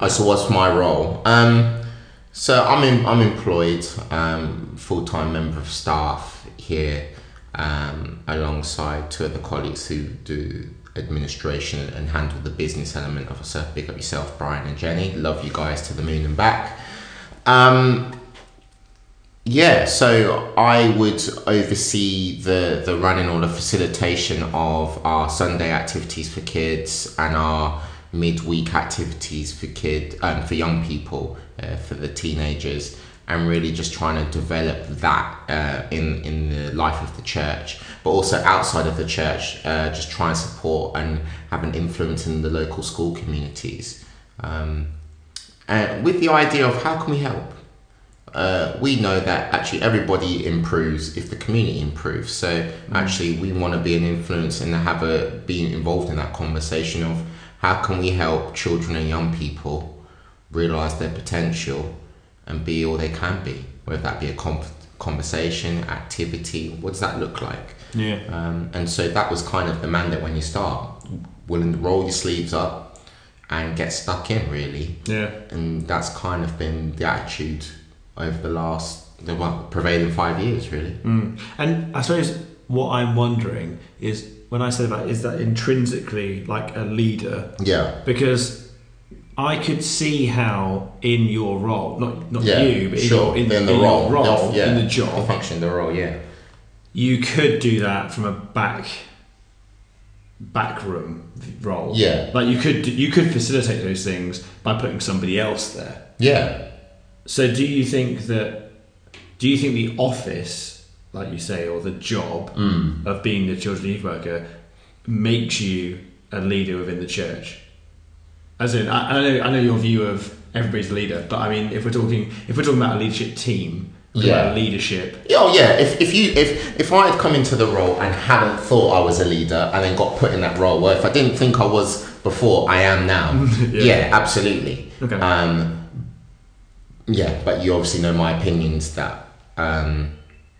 Uh, so what's my role? Um, so I'm in, I'm employed, um, full time member of staff here, um, alongside two other colleagues who do administration and handle the business element of it. So big up yourself, Brian and Jenny. Love you guys to the moon and back. Um, yeah, so I would oversee the, the running or the facilitation of our Sunday activities for kids and our midweek activities for kid um, for young people, uh, for the teenagers, and really just trying to develop that uh, in in the life of the church, but also outside of the church, uh, just try and support and have an influence in the local school communities, um, and with the idea of how can we help? Uh, we know that actually everybody improves if the community improves. So actually, we want to be an influence and have a being involved in that conversation of how can we help children and young people realize their potential and be all they can be, whether that be a con conversation, activity. What does that look like? Yeah. Um, and so that was kind of the mandate when you start, willing to roll your sleeves up and get stuck in, really Yeah. and that's kind of been the attitude over the last the well, prevailing five years really Mm. And I suppose what I'm wondering is when I said about is that intrinsically like a leader yeah because I could see how in your role, not not yeah you, but in, sure your, in, Then the in role, role, the- yeah, in the the function the role yeah you could do that from a back backroom role. Yeah. Like you could you could facilitate those things by putting somebody else there. Yeah. So do you think that do you think the office, like you say, or the job Mm. of being the children's youth worker makes you a leader within the church? As in, I, I know I know your view of everybody's leader, but I mean, if we're talking if we're talking about a leadership team, Yeah. leadership. Oh yeah, if, if you if if I had come into the role and hadn't thought I was a leader and then got put in that role, well, if I didn't think I was before, I am now. Yeah. yeah. absolutely. Okay. Um, yeah, but you obviously know my opinions that um,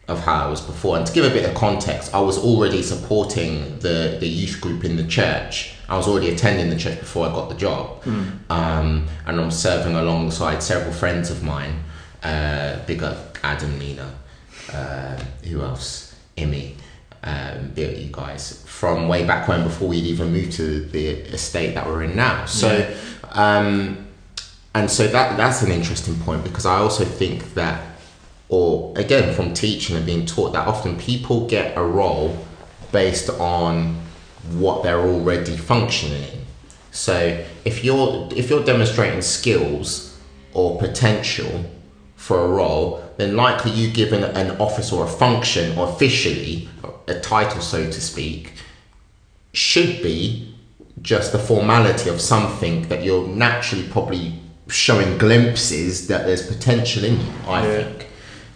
of how I was before. And to give a bit of context, I was already supporting the the youth group in the church. I was already attending the church before I got the job, um, and I'm serving alongside several friends of mine. Uh, big up Adam, Nina, uh, who else? Emmy, um, big up you guys from way back when before we'd even moved to the estate that we're in now. So. Um, and so that that's an interesting point because I also think that, or again from teaching and being taught that often people get a role based on what they're already functioning in. So if you're if you're demonstrating skills or potential for a role, then likely you given an office or a function or officially a title so to speak should be just the formality of something that you're naturally probably showing glimpses that there's potential in you. I Yeah. think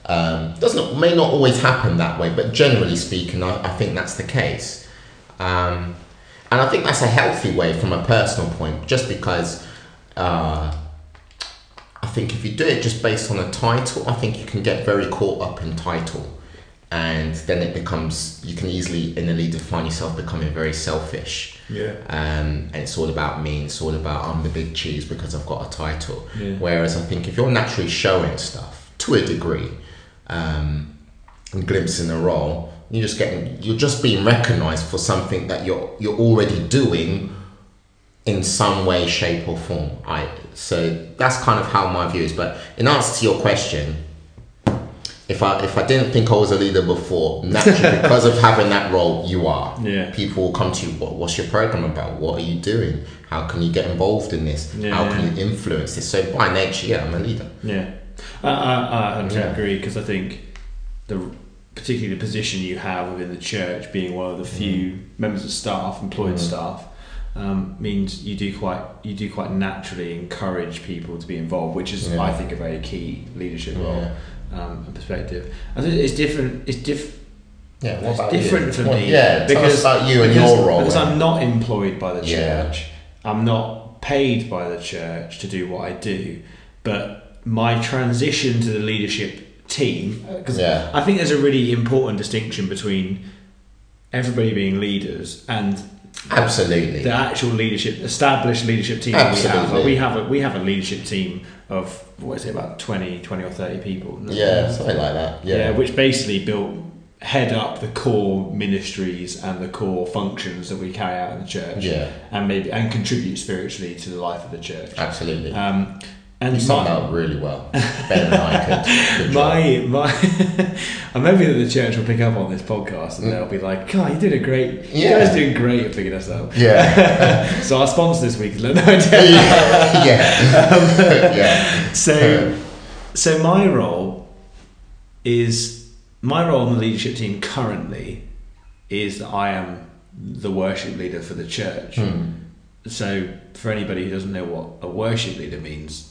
um, doesn't may not always happen that way, but generally speaking, I, I think that's the case. Um, and I think that's a healthy way from a personal point, just because uh, I think if you do it just based on a title, I think you can get very caught up in title. And then it becomes, you can easily, in a leader, find yourself becoming very selfish. Yeah. Um, and it's all about me, it's all about I'm the big cheese because I've got a title. Yeah. Whereas I think if you're naturally showing stuff to a degree um, and glimpsing a role, you're just getting, you're just being recognised for something that you're you're already doing in some way, shape, or form. I so that's kind of how my view is. But in answer to your question, if I if I didn't think I was a leader before, naturally because of having that role, you are. Yeah. People will come to you. What, what's your program about? What are you doing? How can you get involved in this? Yeah, How yeah. can you influence this? So by nature, yeah, I'm a leader. Yeah, I, I, I 100% Yeah. agree because I think the particularly the position you have within the church, being one of the few Mm. members of staff, employed Mhm. staff, um, means you do quite you do quite naturally encourage people to be involved, which is Yeah. I think a very key leadership role Yeah. um, and perspective. Think it's different. It's diff. Yeah. What It's about different you? for What- me. Yeah. Us about you and because, your role. Because then. I'm not employed by the Yeah. church. I'm not paid by the church to do what I do. But my transition to the leadership team, because Yeah. I think there's a really important distinction between everybody being leaders and Absolutely. the actual leadership, established leadership team that we have. Absolutely. Like, we have a we have a leadership team of what is it about 20, 20 or thirty people. yeah. Something like that. Yeah. Yeah. which basically built head up the core ministries and the core functions that we carry out in the church. Yeah. And maybe and contribute spiritually to the life of the church. Absolutely. Um, and you summed out really well. Better than I could. My my I'm hoping that the church will pick up on this podcast and they'll be like, God, you did a great you Mm. Yeah. guys doing great at picking us up. Yeah. so our sponsor this week is no, no, yeah. yeah. yeah. So, so my role is my role in the leadership team currently is that I am the worship leader for the church. Hmm. So, for anybody who doesn't know what a worship leader means,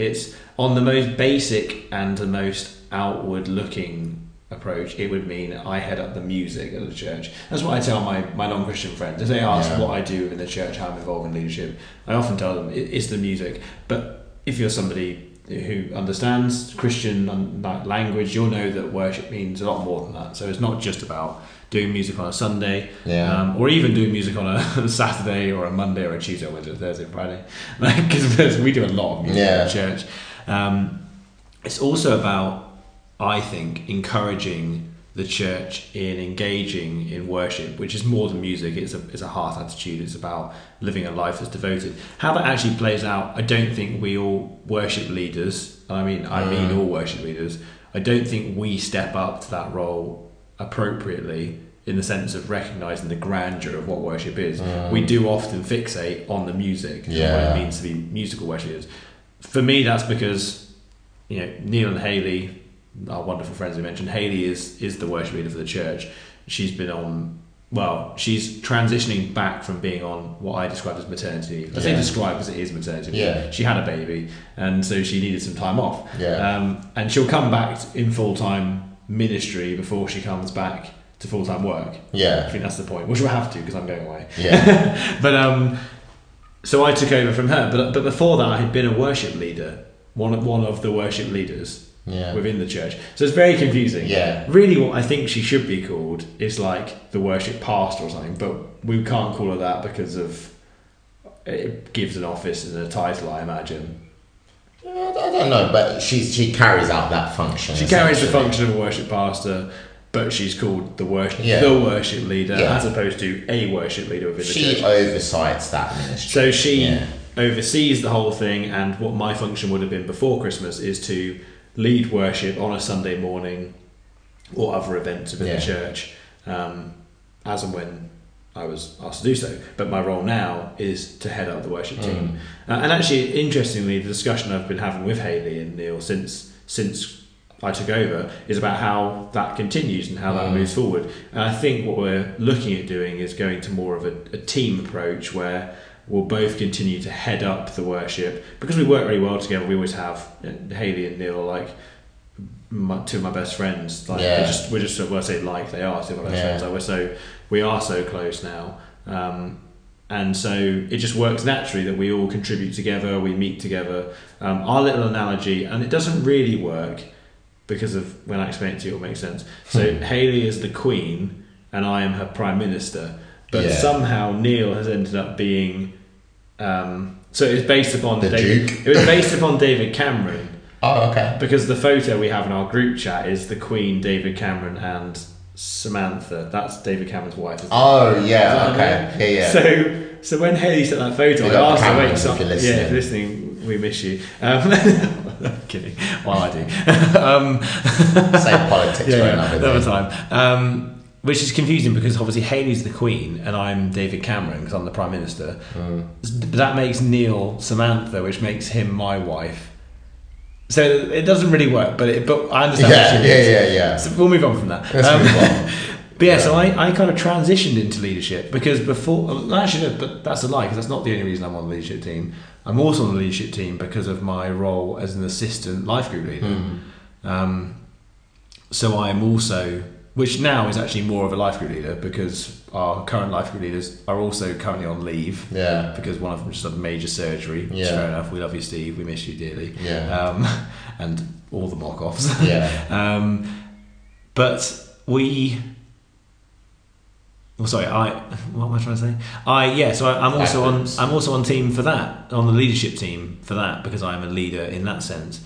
it's on the most basic and the most outward looking approach, it would mean I head up the music at the church. That's what I tell my, my non Christian friends. If they ask Yeah. what I do in the church, how I'm involved in leadership, I often tell them it's the music. But if you're somebody who understands Christian um, language, you'll know that worship means a lot more than that. So it's not just about doing music on a Sunday, Yeah. um, or even doing music on a Saturday or a Monday or a Tuesday or Wednesday, Thursday, Friday. Like, because we do a lot of music Yeah. in church. Um, it's also about, I think, encouraging the church in engaging in worship, which is more than music. It's a it's a heart attitude. It's about living a life that's devoted. How that actually plays out, I don't think we all worship leaders. I mean, I mean Mm. all worship leaders. I don't think we step up to that role appropriately in the sense of recognizing the grandeur of what worship is. We do often fixate on the music and what it means to be musical worship leaders. For me, that's because you know Neil and Haley, our wonderful friends we mentioned. Haley is is the worship leader for the church. She's been on. Well, she's transitioning back from being on what I describe as maternity leave. I say Yeah. describe because it is maternity leave. Yeah. She had a baby, and so she needed some time off. Yeah. Um, and she'll come back in full time ministry before she comes back to full time work. Yeah, I think that's the point, which we'll have to because I'm going away. Yeah. But um, so I took over from her. But but before that, I had been a worship leader, one of, one of the worship leaders Yeah. within the church. So it's very confusing. Yeah. Really, what I think she should be called is like the worship pastor or something. But we can't call her that because of it gives an office and a title, I imagine. I don't know, but she's she carries out that function. She carries the function of a worship pastor, but she's called the worship Yeah. the worship leader Yeah. as opposed to a worship leader within the church. She oversights that ministry. So she Yeah. oversees the whole thing, and what my function would have been before Christmas is to lead worship on a Sunday morning or other events within the church, um, as and when I was asked to do so. But my role now is to head up the worship team. Mm. Uh, and actually, interestingly, the discussion I've been having with Haley and Neil since since I took over is about how that continues and how that Mm. moves forward. And I think what we're looking at doing is going to more of a, a team approach where we'll both continue to head up the worship because we work really well together. We always have. And Haley and Neil are like my, two of my best friends. Like Yeah. we're just we're just well, I say like they are two of my best Yeah. friends. Like we're so we are so close now. Um, and so it just works naturally that we all contribute together, we meet together. Um, our little analogy, and it doesn't really work because of when I explain it to you, it'll make sense. So Haley is the queen, and I am her prime minister. But Yeah. somehow Neil has ended up being. Um, so it's based upon The David. Duke. It was based upon David Cameron Oh, okay. because the photo we have in our group chat is the Queen, David Cameron, and Samantha. That's David Cameron's wife. Oh, yeah. Okay. Yeah, yeah. So, so when Haley sent that photo, Big I asked her, "Wait, if you're yeah, listening." if you're listening, we miss you." Um, I'm kidding. Well, I do. um, Same politics yeah, for yeah, another another time. Um, which is confusing because obviously Haley's the Queen and I'm David Cameron because I'm the Prime Minister. Mm. That makes Neil Samantha, which makes him my wife. So it doesn't really work, but it, but I understand. Yeah, yeah, yeah, yeah. So we'll move on from that. Um, move on. But yeah, so I, I kind of transitioned into leadership because before, actually, no, but that's a lie because that's not the only reason I'm on the leadership team. I'm also on the leadership team because of my role as an assistant life group leader. Mm. Um, so I'm also, which now is actually more of a life group leader because our current life group leaders are also currently on leave Yeah. because one of them just had a major surgery. Yeah. fair enough. We love you, Steve. We miss you dearly. Yeah. Um, and all the mock offs. Yeah. Um, but we. Well, sorry. I. What am I trying to say? I yeah. So I, I'm also on. I'm also on team for that. On the leadership team for that because I'm a leader in that sense.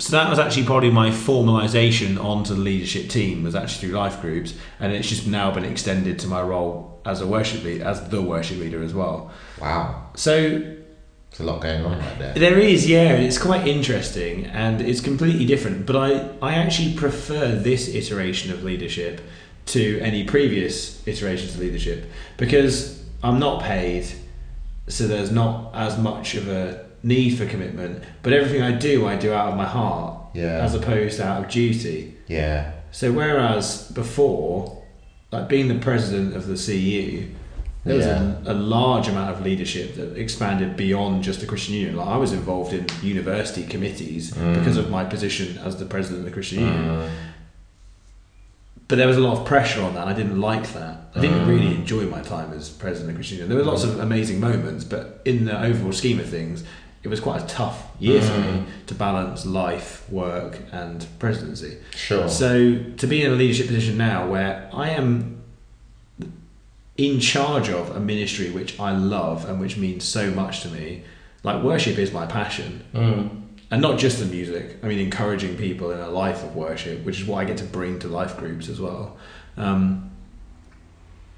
So that was actually probably my formalisation onto the leadership team was actually through life groups, and it's just now been extended to my role as a worship leader, as the worship leader as well. Wow. So There's a lot going on right there. there is, yeah, and it's quite interesting and it's completely different. But I, I actually prefer this iteration of leadership to any previous iterations of leadership because I'm not paid, so there's not as much of a need for commitment. But everything I do, I do out of my heart Yeah. as opposed to out of duty. Yeah. So whereas before, like being the president of the CU, there was Yeah. a, a large amount of leadership that expanded beyond just the Christian Union. Like I was involved in university committees Mm. because of my position as the president of the Christian Union. Mm. But there was a lot of pressure on that. I didn't like that. I didn't Mm. really enjoy my time as president of the Christian Union. There were lots of amazing moments, but in the overall scheme of things, it was quite a tough year for me Mm. to balance life, work, and presidency. Sure. So to be in a leadership position now where I am in charge of a ministry which I love and which means so much to me, like worship is my passion. Mm. And not just the music, I mean, encouraging people in a life of worship, which is what I get to bring to life groups as well, um,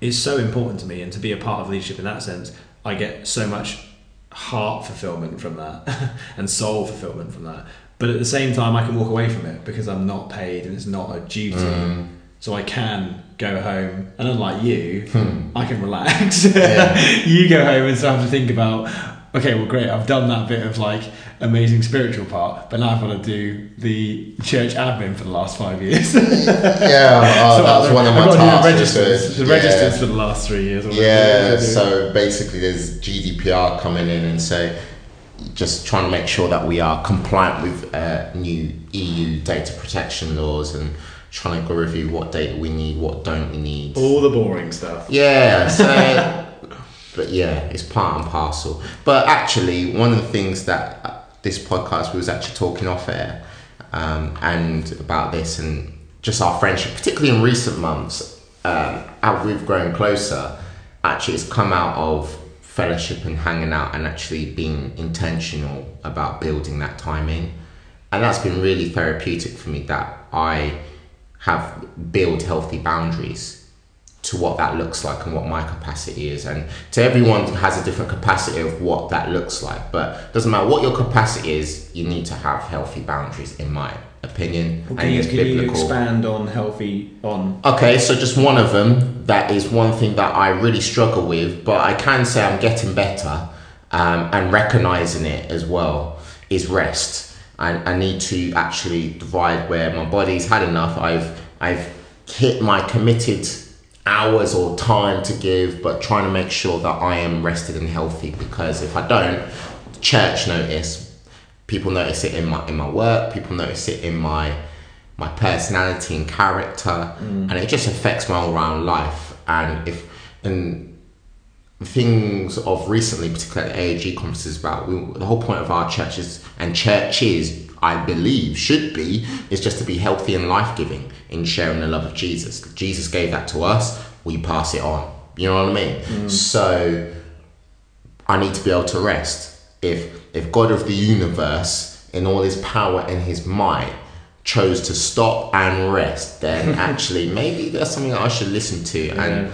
is so important to me. And to be a part of leadership in that sense, I get so much heart fulfillment from that and soul fulfillment from that. But at the same time, I can walk away from it because I'm not paid and it's not a duty. Mm. so I can go home. And unlike you, Hmm. I can relax. Yeah. you go home and still have to think about. Okay, well, great. I've done that bit of like amazing spiritual part, but now I've got to do the church admin for the last five years. Yeah, oh, So that was one of I've my got tasks. The registers, was- the yeah. registers for the last three years. or Yeah, so basically there's GDPR coming in and say, just trying to make sure that we are compliant with uh, new EU data protection laws and trying to go review what data we need, what don't we need. all the boring stuff. Yeah, so but yeah, it's part and parcel. But actually, one of the things that uh, this podcast we was actually talking off air um, and about this and just our friendship, particularly in recent months, um, how we've grown closer. Actually, it's come out of fellowship and hanging out and actually being intentional about building that time in, and that's been really therapeutic for me. That I have built healthy boundaries to what that looks like and what my capacity is and to everyone has a different capacity of what that looks like but doesn't matter what your capacity is you need to have healthy boundaries in my opinion Well, can you, can you expand on healthy on? Okay, so just one of them that is one thing that I really struggle with, but I can say I'm getting better um, and recognizing it as well is rest. I, I need to actually divide where my body's had enough. I've I've hit my committed hours or time to give, but trying to make sure that I am rested and healthy because if I don't, church notice, people notice it in my in my work, people notice it in my my personality and character, mm. and it just affects my all round life. And if and things of recently, particularly at AAG conferences, about we, the whole point of our churches and churches, I believe, should be is just to be healthy and life giving in sharing the love of Jesus. Jesus gave that to us. We pass it on. You know what I mean? Mm. So I need to be able to rest. If if God of the universe, in all His power and His might, chose to stop and rest, then actually maybe that's something that I should listen to and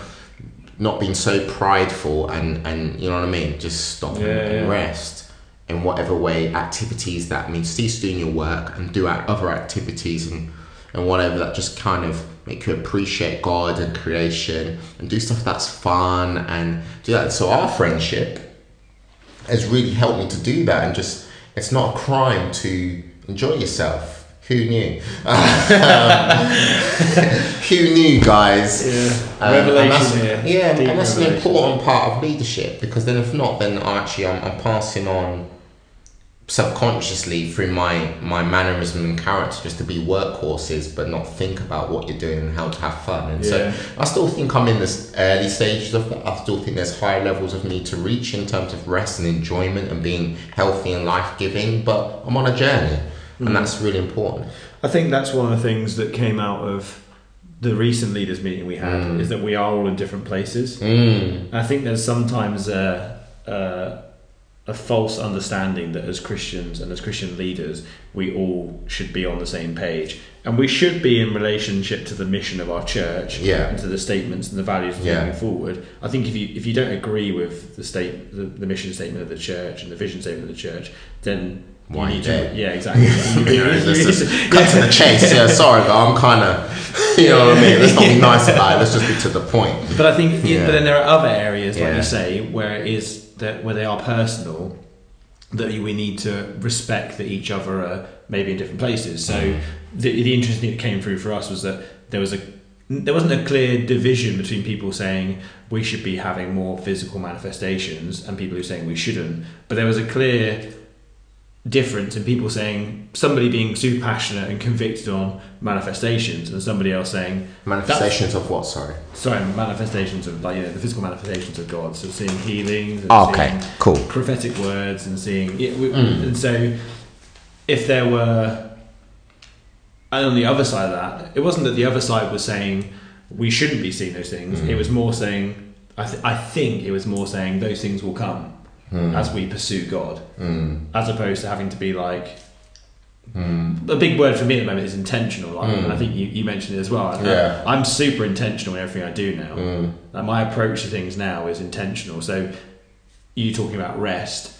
not being so prideful and and you know what I mean. Just stop Yeah, and, and yeah. rest in whatever way activities that means cease doing your work and do out other activities and and whatever that just kind of make you appreciate God and creation and do stuff that's fun and do that. So our friendship has really helped me to do that and just it's not a crime to enjoy yourself. Who knew? Who knew, guys? Yeah. Um, Revelation and that's, here. Yeah, Deep and that's an important part of leadership because then if not, then actually I'm, I'm passing on subconsciously through my my mannerism and character just to be workhorses but not think about what you're doing and how to have fun and Yeah. so I still think I'm in this early stages of that I still think there's higher levels of need to reach in terms of rest and enjoyment and being healthy and life-giving but I'm on a journey Mm. and that's really important I think that's one of the things that came out of the recent leaders meeting we had Mm. is that we are all in different places. mm. I think there's sometimes a, a, a false understanding that as Christians and as Christian leaders, we all should be on the same page. And we should be in relationship to the mission of our church Yeah. and to the statements and the values Yeah. moving forward. I think if you if you don't agree with the state the, the mission statement of the church and the vision statement of the church, then Why you need to yeah exactly. You know, cut to the chase. Yeah, sorry, but I'm kind of, you know what I mean. Let's not be nice about it. Let's just be to the point. But I think, Yeah. but then there are other areas, like you say, where it is that where they are personal, that we need to respect that each other are maybe in different places. So the, the interesting thing that came through for us was that there was a there wasn't a clear division between people saying we should be having more physical manifestations and people who are saying we shouldn't, but there was a clear difference in people saying somebody being super passionate and convicted on manifestations and somebody else saying Manifestations of what? Sorry. sorry manifestations of like you know the physical manifestations of God so seeing healings and Okay, seeing cool. prophetic words and seeing yeah, we, Mm. and so if there were and on the other side of that it wasn't that the other side was saying we shouldn't be seeing those things Mm. it was more saying I, th- I think it was more saying those things will come Mm. as we pursue God Mm. as opposed to having to be like Mm. a big word for me at the moment is intentional like, Mm. I think you, you mentioned it as well Yeah. I'm super intentional in everything I do now Mm. like my approach to things now is intentional. So, you talking about rest,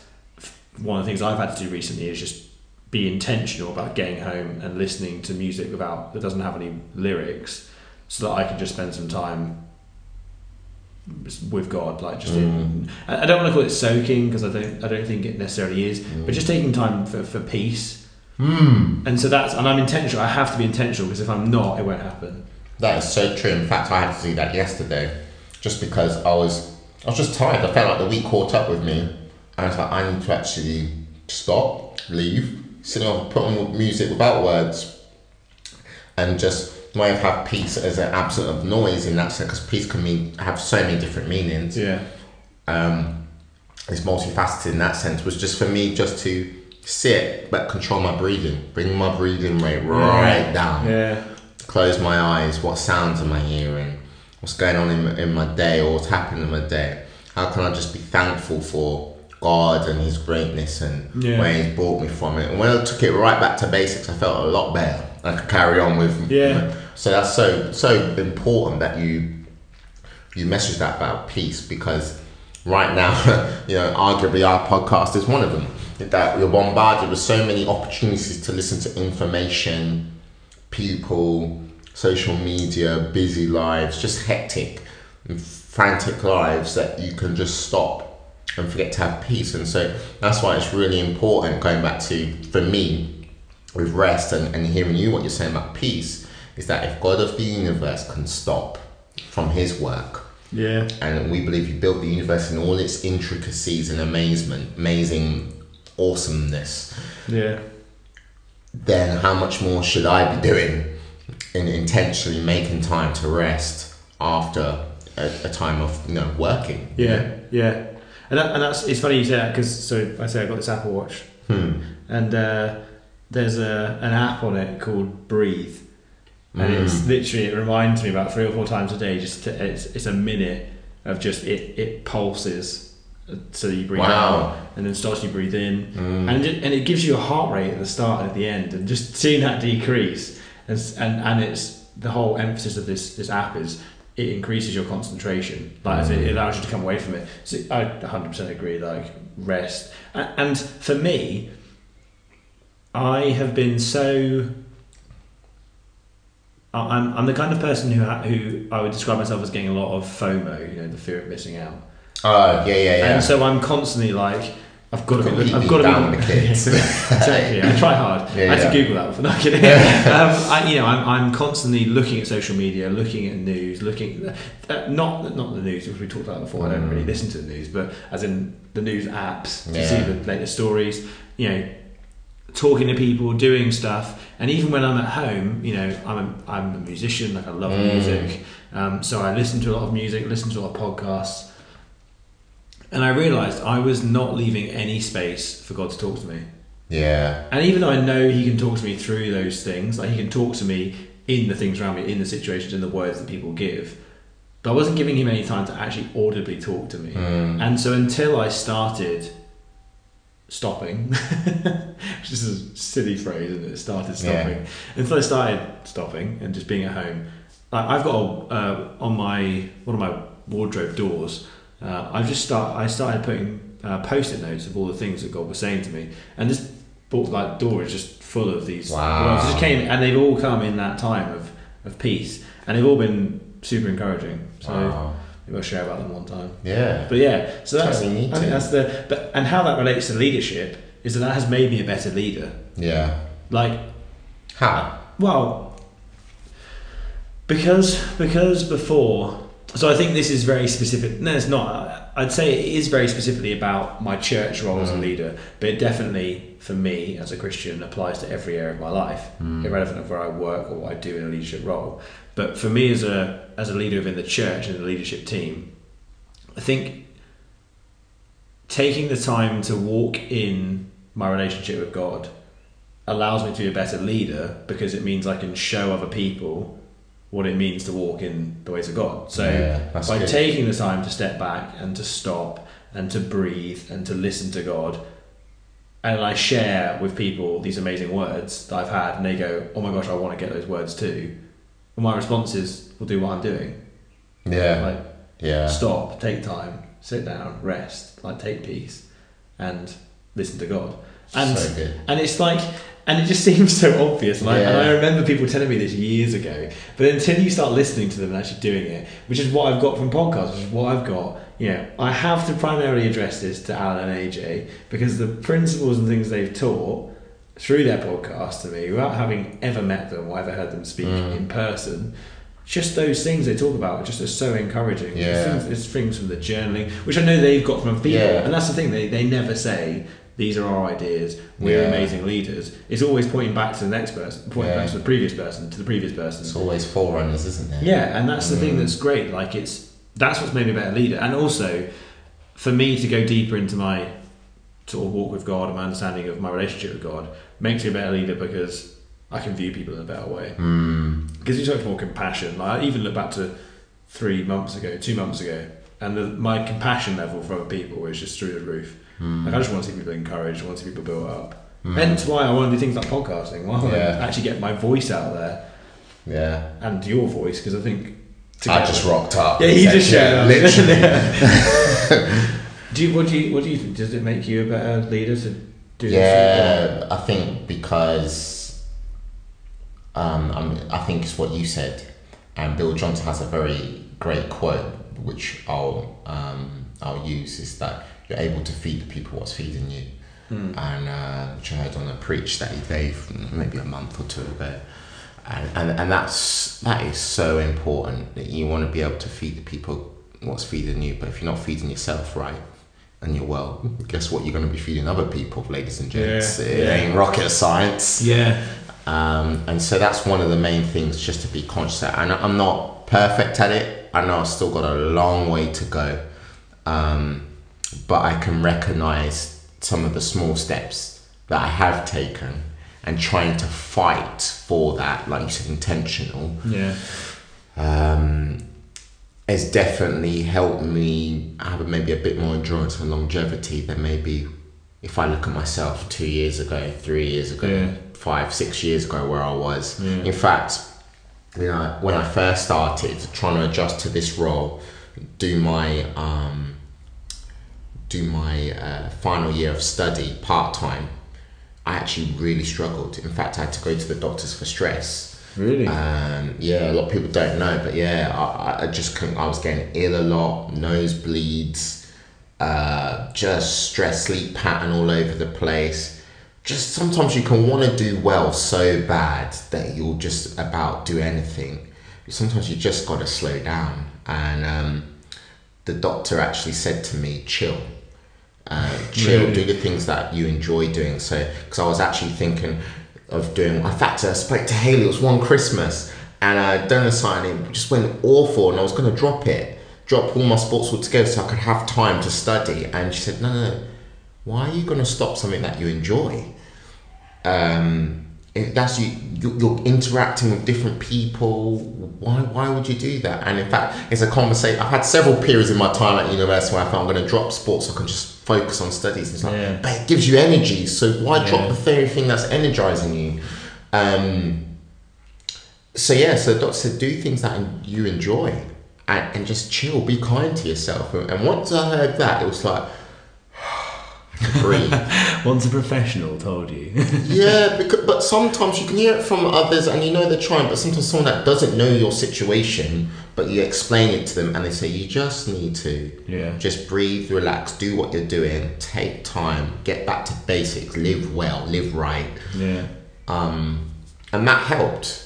one of the things I've had to do recently is just be intentional about getting home and listening to music without that doesn't have any lyrics, so that I can just spend some time with God, like just Mm. in, I don't want to call it soaking because I don't I don't think it necessarily is, but just taking time for, for peace. Hmm. And so that's and I'm intentional. I have to be intentional because if I'm not, it won't happen. That is so true. In fact, I had to do that yesterday, just because I was I was just tired. I felt like the week caught up with me, and I was like, I need to actually stop, leave, sit on, put on music without words, and just may have had peace as an absence of noise in that sense. Because peace can mean have so many different meanings. Yeah. Um, it's multifaceted in that sense. Was just for me just to sit but control my breathing, bring my breathing rate right down Yeah. close my eyes, what sounds am I hearing, what's going on in, in my day or what's happening in my day. How can I just be thankful for God and His greatness and Yeah. where He's brought me from it. And when I took it right back to basics, I felt a lot better. I could carry on with. Yeah. So that's so so important that you you message that about peace because right now, you know, arguably our podcast is one of them. That you're bombarded with so many opportunities to listen to information, people, social media, busy lives, just hectic, and frantic lives that you can just stop and forget to have peace. And so that's why it's really important going back to, for me, with rest and, and hearing you what you're saying about peace, is that if God of the universe can stop from his work, Yeah. and we believe he built the universe in all its intricacies and amazement, amazing awesomeness, Yeah. then how much more should I be doing in intentionally making time to rest after a, a time of you know working? Yeah, yeah, and that, and that's it's funny you say that because so I say I got this Apple Watch, Hmm. and uh, there's a an app on it called Breathe, and it's Mm. literally it reminds me about three or four times a day. Just to, it's it's a minute of just it it pulses so you breathe Wow. out and then starts you breathe in, Mm. and it, and it gives you a heart rate at the start and at the end, and just seeing that decrease, and and, and it's the whole emphasis of this this app is it increases your concentration, like as it, it allows you to come away from it. So I 100% agree, like rest, and, and for me, I have been so. I- I'm, I'm the kind of person who ha- who I would describe myself as getting a lot of FOMO, you know, the fear of missing out. Oh yeah, yeah, yeah. And so I'm constantly like, I've got to be, I've got to be the kids. exactly. I try hard. Yeah, I had to Google that before. Not kidding. um, I, you know, I'm, I'm constantly looking at social media, looking at news, looking uh, not not the news which we talked about before. I don't really listen to the news, but as in the news apps to Mm. Yeah. see the latest stories. You know, talking to people, doing stuff, and even when I'm at home, you know, I'm a, I'm a musician. Like I love Mm. music, um, so I listen to a lot of music, listen to a lot of podcasts. And I realised I was not leaving any space for God to talk to me. yeah, And even though I know He can talk to me through those things, like He can talk to me in the things around me, in the situations, in the words that people give, but I wasn't giving Him any time to actually audibly talk to me. Mm. And so until I started stopping, which is a silly phrase, and it? Started stopping. Until I started stopping and just being at home, I've got a, uh, on my one of my wardrobe doors. Uh, I just start. I started putting uh, post-it notes of all the things that God was saying to me, and this book, like door, is just full of these. Wow. just came, and they've all come in that time of, of peace, and they've all been super encouraging. So Wow. maybe I'll share about them one time. yeah, But yeah, so that's Totally I think that's the but and how that relates to leadership is that that has made me a better leader. yeah. Like, How? well, because because before, so I think this is very specific. No, it's not. I'd say it is very specifically about my church role as a Mm. leader, but it definitely, for me as a Christian, applies to every area of my life, Mm. irrelevant of where I work or what I do in a leadership role. But for me as a as a leader within the church and the leadership team, I think taking the time to walk in my relationship with God allows me to be a better leader because it means I can show other people what it means to walk in the ways of God. So Yeah, by good. taking the time to step back and to stop and to breathe and to listen to God, and I share with people these amazing words that I've had, and they go, "Oh my gosh, I want to get those words too." And my response is, "We'll do what I'm doing. Yeah, Like, yeah. stop, take time, sit down, rest, like take peace, and listen to God." And so good. and it's like and it just seems so obvious. And, I, and I remember people telling me this years ago. But until you start listening to them and actually doing it, which is what I've got from podcasts, which is what I've got, you know, I have to primarily address this to Alan and AJ because the principles and things they've taught through their podcast to me, without having ever met them or ever heard them speak Mm. in person, just those things they talk about are just are so encouraging. Yeah. It's things, it's things from the journaling, which I know they've got from people, Yeah. and that's the thing. They they never say these are our ideas. We're Yeah. amazing leaders. It's always pointing back to the next person, pointing Yeah. back to the previous person, to the previous person. It's always forerunners, isn't it? Yeah, and that's the thing Mm. that's great. Like it's that's what's made me a better leader, and also for me to go deeper into my sort of walk with God and my understanding of my relationship with God makes me a better leader because I can view people in a better way. Mm. Gives you so much more compassion. Like I even look back to three months ago, two months ago, and the, my compassion level for other people is just through the roof. Mm. Like I just want to see people encouraged, I want to see people built up. Mm. Hence why I want to do things like podcasting. Why I Yeah. actually get my voice out there Yeah. and your voice because I think. I just rocked up. Yeah, you just yeah, showed up. literally. Do you, what do you what do you think? Does it make you a better leader to do this? Yeah, I think because um, I'm, I think it's what you said, and Bill Johnson has a very great quote, which I'll um, I'll use is that you're able to feed the people what's feeding you, Hmm. and uh, which I heard on a preach that he gave maybe a month or two ago. And, and, and that's that is so important that you want to be able to feed the people what's feeding you but if you're not feeding yourself right and you're well guess what you're going to be feeding other people ladies and gents Yeah, it yeah. ain't rocket science Yeah. um, and so that's one of the main things just to be conscious of. And I'm not perfect at it. I know I've still got a long way to go. Um, but I can recognize some of the small steps that I have taken and trying to fight for that, like you said, intentional, Yeah. um, has definitely helped me have maybe a bit more endurance and longevity than maybe if I look at myself two years ago, three years ago, Yeah. five, six years ago, where I was. Yeah. In fact, you know, when I first started trying to adjust to this role, do my um, do my uh, final year of study part time, I actually really struggled. In fact, I had to go to the doctors for stress. Really? Um, yeah, a lot of people don't know, but yeah, I, I just couldn't. I was getting ill a lot, nosebleeds, uh, just stress, sleep pattern all over the place. Just sometimes you can want to do well so bad that you'll just about do anything. Sometimes you just got to slow down. And um, the doctor actually said to me, "Chill." Uh, chill, Really? do the things that you enjoy doing. So, because I was actually thinking of doing. In fact, I spoke to Haley. It was one Christmas, and I done a signing. It just went awful, and I was going to drop it, drop all my sports altogether, so I could have time to study. And she said, "No, no, no. Why are you going to stop something that you enjoy?" Um, that's you, you- you're interacting with different people. Why, why would you do that? And in fact, it's a conversation. I've had several periods in my time at university where I thought I'm going to drop sports so I can just focus on studies. It's like, Yeah. but it gives you energy. So why Yeah. drop the very thing that's energizing you? Um, so yeah, so the doctor said, do things that you enjoy and, and just chill, be kind to yourself. And once I heard that, it was like. Once a professional told you. yeah, because, but sometimes you can hear it from others and you know they're trying, but sometimes someone that doesn't know your situation, but you explain it to them and they say, you just need to yeah. just breathe, relax, do what you're doing, take time, get back to basics, live well, live right. Yeah. Um, and that helped.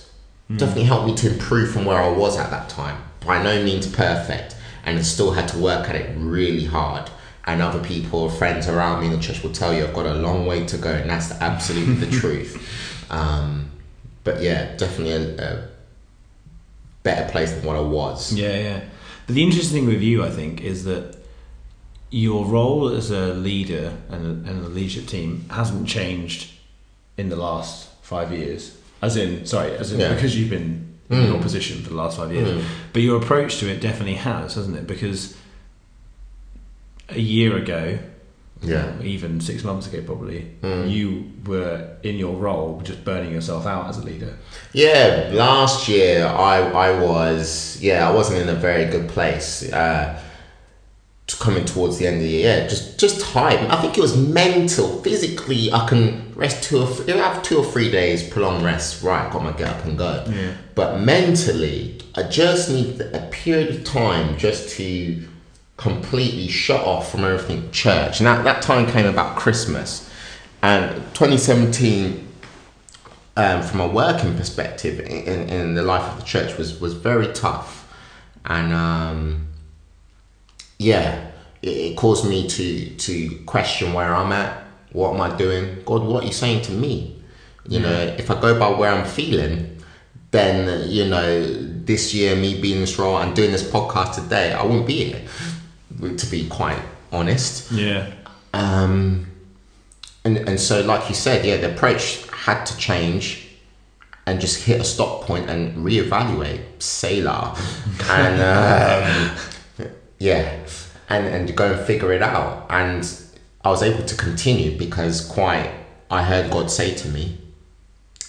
Definitely helped me to improve from where I was at that time. By no means perfect, and I still had to work at it really hard. And other people, friends around me in the church will tell you I've got a long way to go, and that's absolutely the truth. Um, but yeah, definitely a, a better place than what I was. Yeah, yeah. But the interesting thing with you, I think, is that your role as a leader and a, and a leadership team hasn't changed in the last five years. As in, sorry, as in Yeah. because you've been in Mm. your position for the last five years. Mm. But your approach to it definitely has, hasn't it? Because a year ago, Yeah. or even six months ago, probably, Mm. you were in your role just burning yourself out as a leader. Yeah, last year I I was yeah I wasn't in a very good place. Uh, coming towards the end of the year, just just tired. I think it was mental, physically. I can rest two or have two or three days prolonged rest. Right, got my get up and go. Yeah. But mentally, I just need a period of time just to completely shut off from everything church. And that, that time came about Christmas. And 2017, um, from a working perspective, in, in the life of the church was, was very tough. And um, yeah, it, it caused me to, to question where I'm at. What am I doing? God, what are you saying to me? You know, if I go by where I'm feeling, then you know this year me being in this role and doing this podcast today i wouldn't be here to be quite honest Yeah. um and and so like you said yeah the approach had to change and just hit a stop point and reevaluate sailor and um, yeah and and go and figure it out and i was able to continue because quite i heard god say to me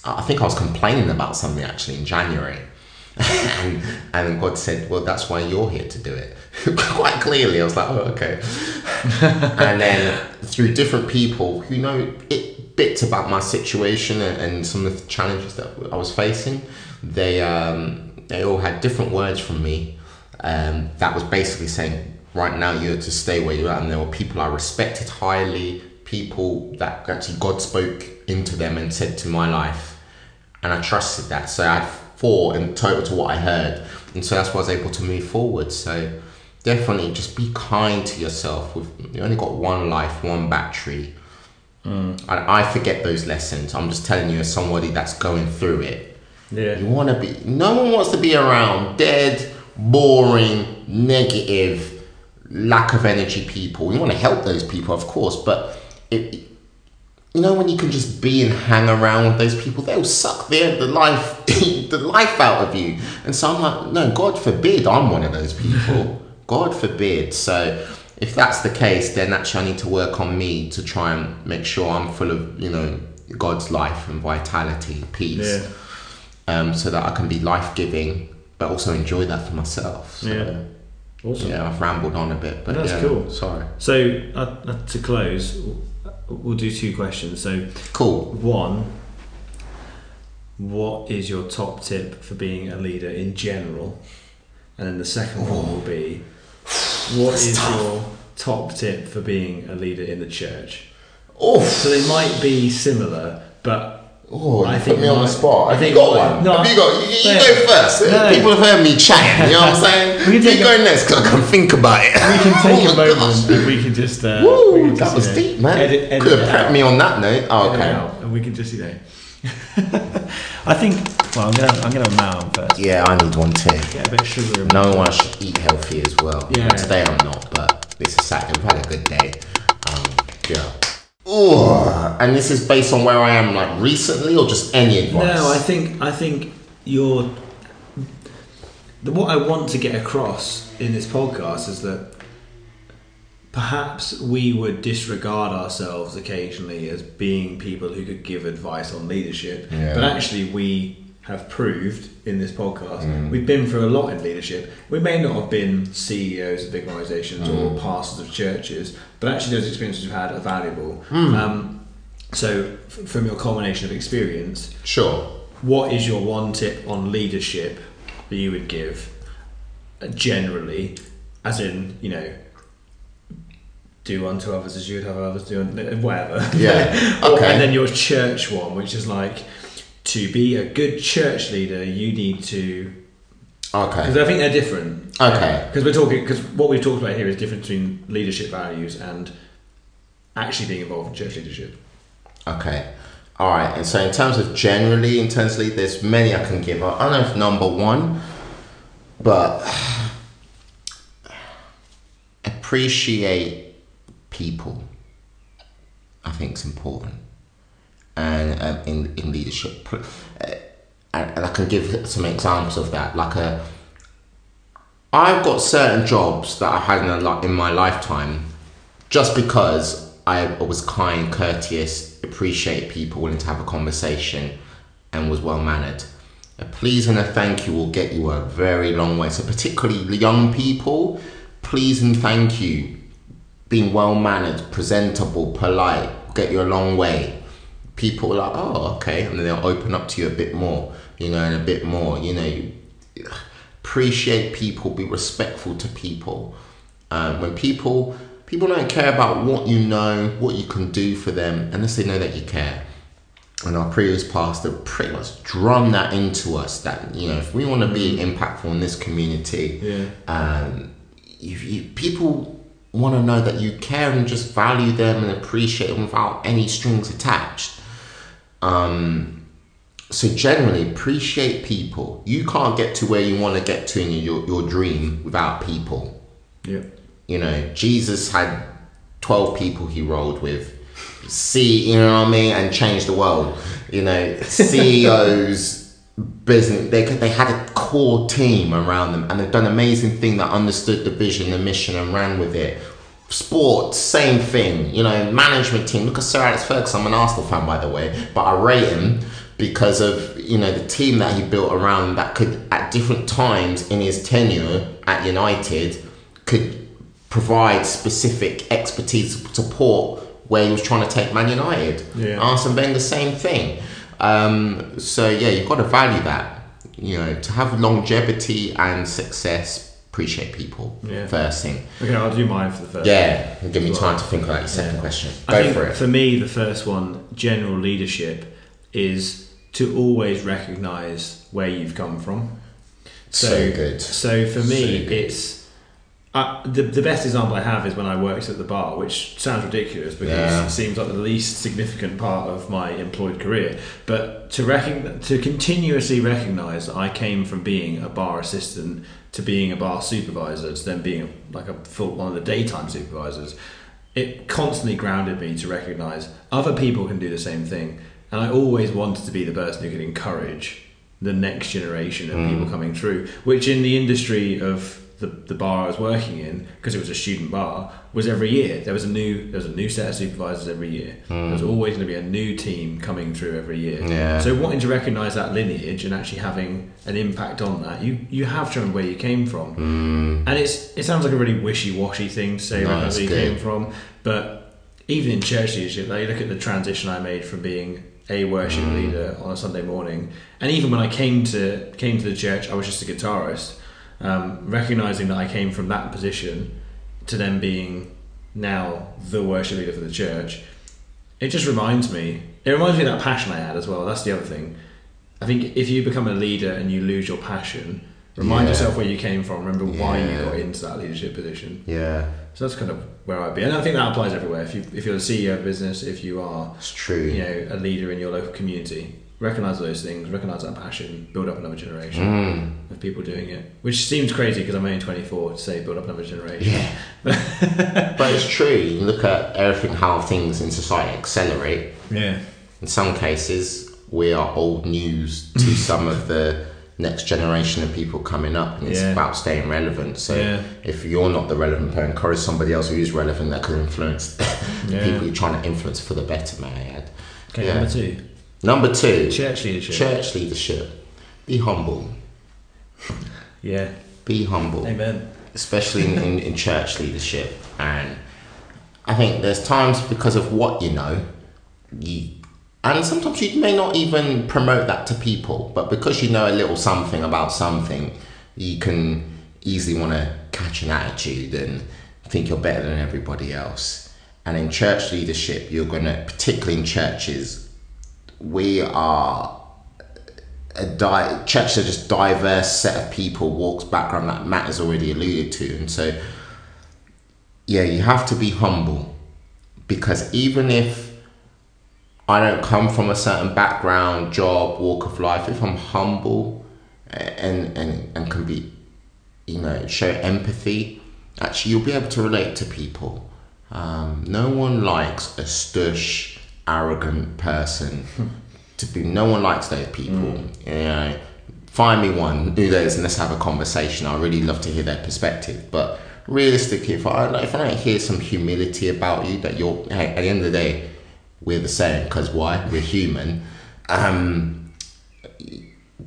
I think I was complaining about something actually in January. and and God said, Well that's why you're here to do it. Quite clearly. I was like, Oh, okay. and then through different people who know it, bits about my situation and, and some of the challenges that I was facing, they um, they all had different words from me. Um, that was basically saying, right now you're to stay where you're at. And there were people I respected highly, people that actually God spoke into them and said to my life and I trusted that. So I had four in total to what I heard, and so that's why I was able to move forward. So definitely, just be kind to yourself. With you only got one life, one battery. Mm. And I forget those lessons. I'm just telling you, as somebody that's going through it, Yeah. you want to be. No one wants to be around dead, boring, negative, lack of energy people. You want to help those people, of course, but it, you know when you can just be and hang around with those people, they'll suck their the life the life out of you. And so I'm like, no, God forbid I'm one of those people. God forbid. So if that's the case, then actually I need to work on me to try and make sure I'm full of, you know, God's life and vitality, peace. Yeah. Um, so that I can be life giving but also enjoy that for myself. So, Yeah. Awesome. yeah, I've rambled on a bit, but That's yeah, cool. Sorry. So uh, uh, to close, we'll do two questions. So Cool. one, what is your top tip for being a leader in general? And then the second one will be, what That's is tough. your top tip for being a leader in the church? Oh, So they might be similar, but oh I you think put me on my- the spot. I think you got my- one? no, Have you got? You, you go first. No. People have heard me chatting. You know what I'm saying? We can you take go a- next 'cause I can think about it. we can take Oh a moment gosh. we can just. Uh, Woo, can just, that was you know, deep, man. Edit, edit Could have prepped out. me on that note. Oh, okay. and we can just you know. I think. Well, I'm gonna I'm gonna allow him first. Yeah, I need one too. Get a bit of sugar. in Knowing I should eat healthy as well. Yeah. Today I'm not, but it's a Saturday. We've had a good day. Um, yeah. Ooh, and this is based on where I am, like recently, or just any advice. No, I think I think you're. The, what I want to get across in this podcast is that perhaps we would disregard ourselves occasionally as being people who could give advice on leadership, Yeah. but actually we have proved in this podcast Mm. we've been through a lot in leadership. We may not have been CEOs of big organisations Mm. or pastors of churches, but actually those experiences we've had are valuable. Mm. Um, so, f- from your combination of experience, Sure. what is your one tip on leadership that you would give uh, generally as in you know do unto others as you would have others do unto whatever Yeah, Or- okay. and then your church one which is like to be a good church leader you need to Okay. because I think they're different Okay. because we're talking because what we've talked about here is different between leadership values and actually being involved in church leadership Okay. All right. And so, in terms of generally, in terms of there's many I can give. I don't know if number one, but appreciate people. I think is important, and um, in in leadership, uh, and, I can give some examples of that. Like a, I've got certain jobs that I had in a in my lifetime, just because I was kind, courteous, appreciate people, willing to have a conversation, and was well mannered. A please and a thank you will get you a very long way. So particularly young people, please and thank you, being well mannered, presentable, polite, get you a long way. People are like, oh, okay, and then they'll open up to you a bit more, you know, and a bit more, you know. Appreciate people, be respectful to people. Um, when people people don't care about what you know, what you can do for them, unless they know that you care. And our previous pastor pretty much drummed that into us that you know if we want to be impactful in this community, Yeah. um, if you, people want to know that you care and just value them and appreciate them without any strings attached. Um, so generally, appreciate people. You can't get to where you want to get to in your your dream without people. Yeah. You know, Jesus had 12 people he rolled with. See, you know what I mean? And changed the world. You know, CEOs, business, they, they had a core team around them and they've done an amazing thing that understood the vision, the mission and ran with it. Sports, same thing. You know, management team. Look at Sir Alex Ferguson. I'm an Arsenal fan, by the way, but I rate him because of you know the team that he built around that could at different times in his tenure at United could provide specific expertise support where he was trying to take Man United. Yeah. Arsene Wenger, same thing. Um, so yeah, you've got to value that. You know, to have longevity and success, appreciate people. Yeah. First thing. Okay, I'll do mine for the first. Yeah, give me Well, time to think about your second yeah. question. I Go think for it. For me, the first one, general leadership, is to always recognise where you've come from. So good. So for me, So it's the the best example I have is when I worked at the bar, which sounds ridiculous because Yeah. it seems like the least significant part of my employed career. But to recogn- to continuously recognise that I came from being a bar assistant to being a bar supervisor to then being like a full one of the daytime supervisors, it constantly grounded me to recognise other people can do the same thing, and I always wanted to be the person who could encourage the next generation of people mm. coming through, which in the industry of the, the bar I was working in, because it was a student bar, was every year. There was a new there was a new set of supervisors every year. There was always going to be a new team coming through every year. Yeah. So wanting to recognise that lineage and actually having an impact on that, you you have to remember where you came from. And it's it sounds like a really wishy washy thing to say No, where you came from, but even in church leadership, like you look at the transition I made from being a worship Mm. leader on a Sunday morning, and even when I came to came to the church, I was just a guitarist. Um, recognizing that I came from that position to then being now the worship leader for the church, it just reminds me. It reminds me of that passion I had as well. That's the other thing. I think if you become a leader and you lose your passion, remind Yeah. yourself where you came from. Remember why you got into that leadership position. Yeah, So that's kind of where I'd be, and I think that applies everywhere. If you if you're the CEO of a business, if you are it's true. you know a leader in your local community, recognize those things, recognize that passion, build up another generation Mm. of people doing it. Which seems crazy because I'm only 24 to say build up another generation. Yeah. but it's true. You look at everything, how things in society accelerate. Yeah. In some cases, we are old news to some of the next generation of people coming up, and it's Yeah. about staying relevant. So Yeah. if you're not the relevant person, encourage somebody else who is relevant that could influence Yeah. people you're trying to influence for the better, may I add. Okay, number two, Number two, church leadership. church leadership. Be humble. Yeah. Be humble. Amen. especially in, in, in church leadership. And I think there's times because of what you know, you and sometimes you may not even promote that to people, but because you know a little something about something, you can easily want to catch an attitude and think you're better than everybody else. And in church leadership, you're going to, particularly in churches, we are a di- church are just diverse set of people, walks, background that Matt has already alluded to, and so yeah, you have to be humble because even if I don't come from a certain background, job, walk of life, if I'm humble and and and can be, you know, show empathy, actually you'll be able to relate to people. Um, no one likes a stush, arrogant person to be. No one likes those people. You know, find me one who those and let's have a conversation. I really love to hear their perspective. But realistically, if I if I don't hear some humility about you, that you're hey, at the end of the day, we're the same. Because why? We're human. Um,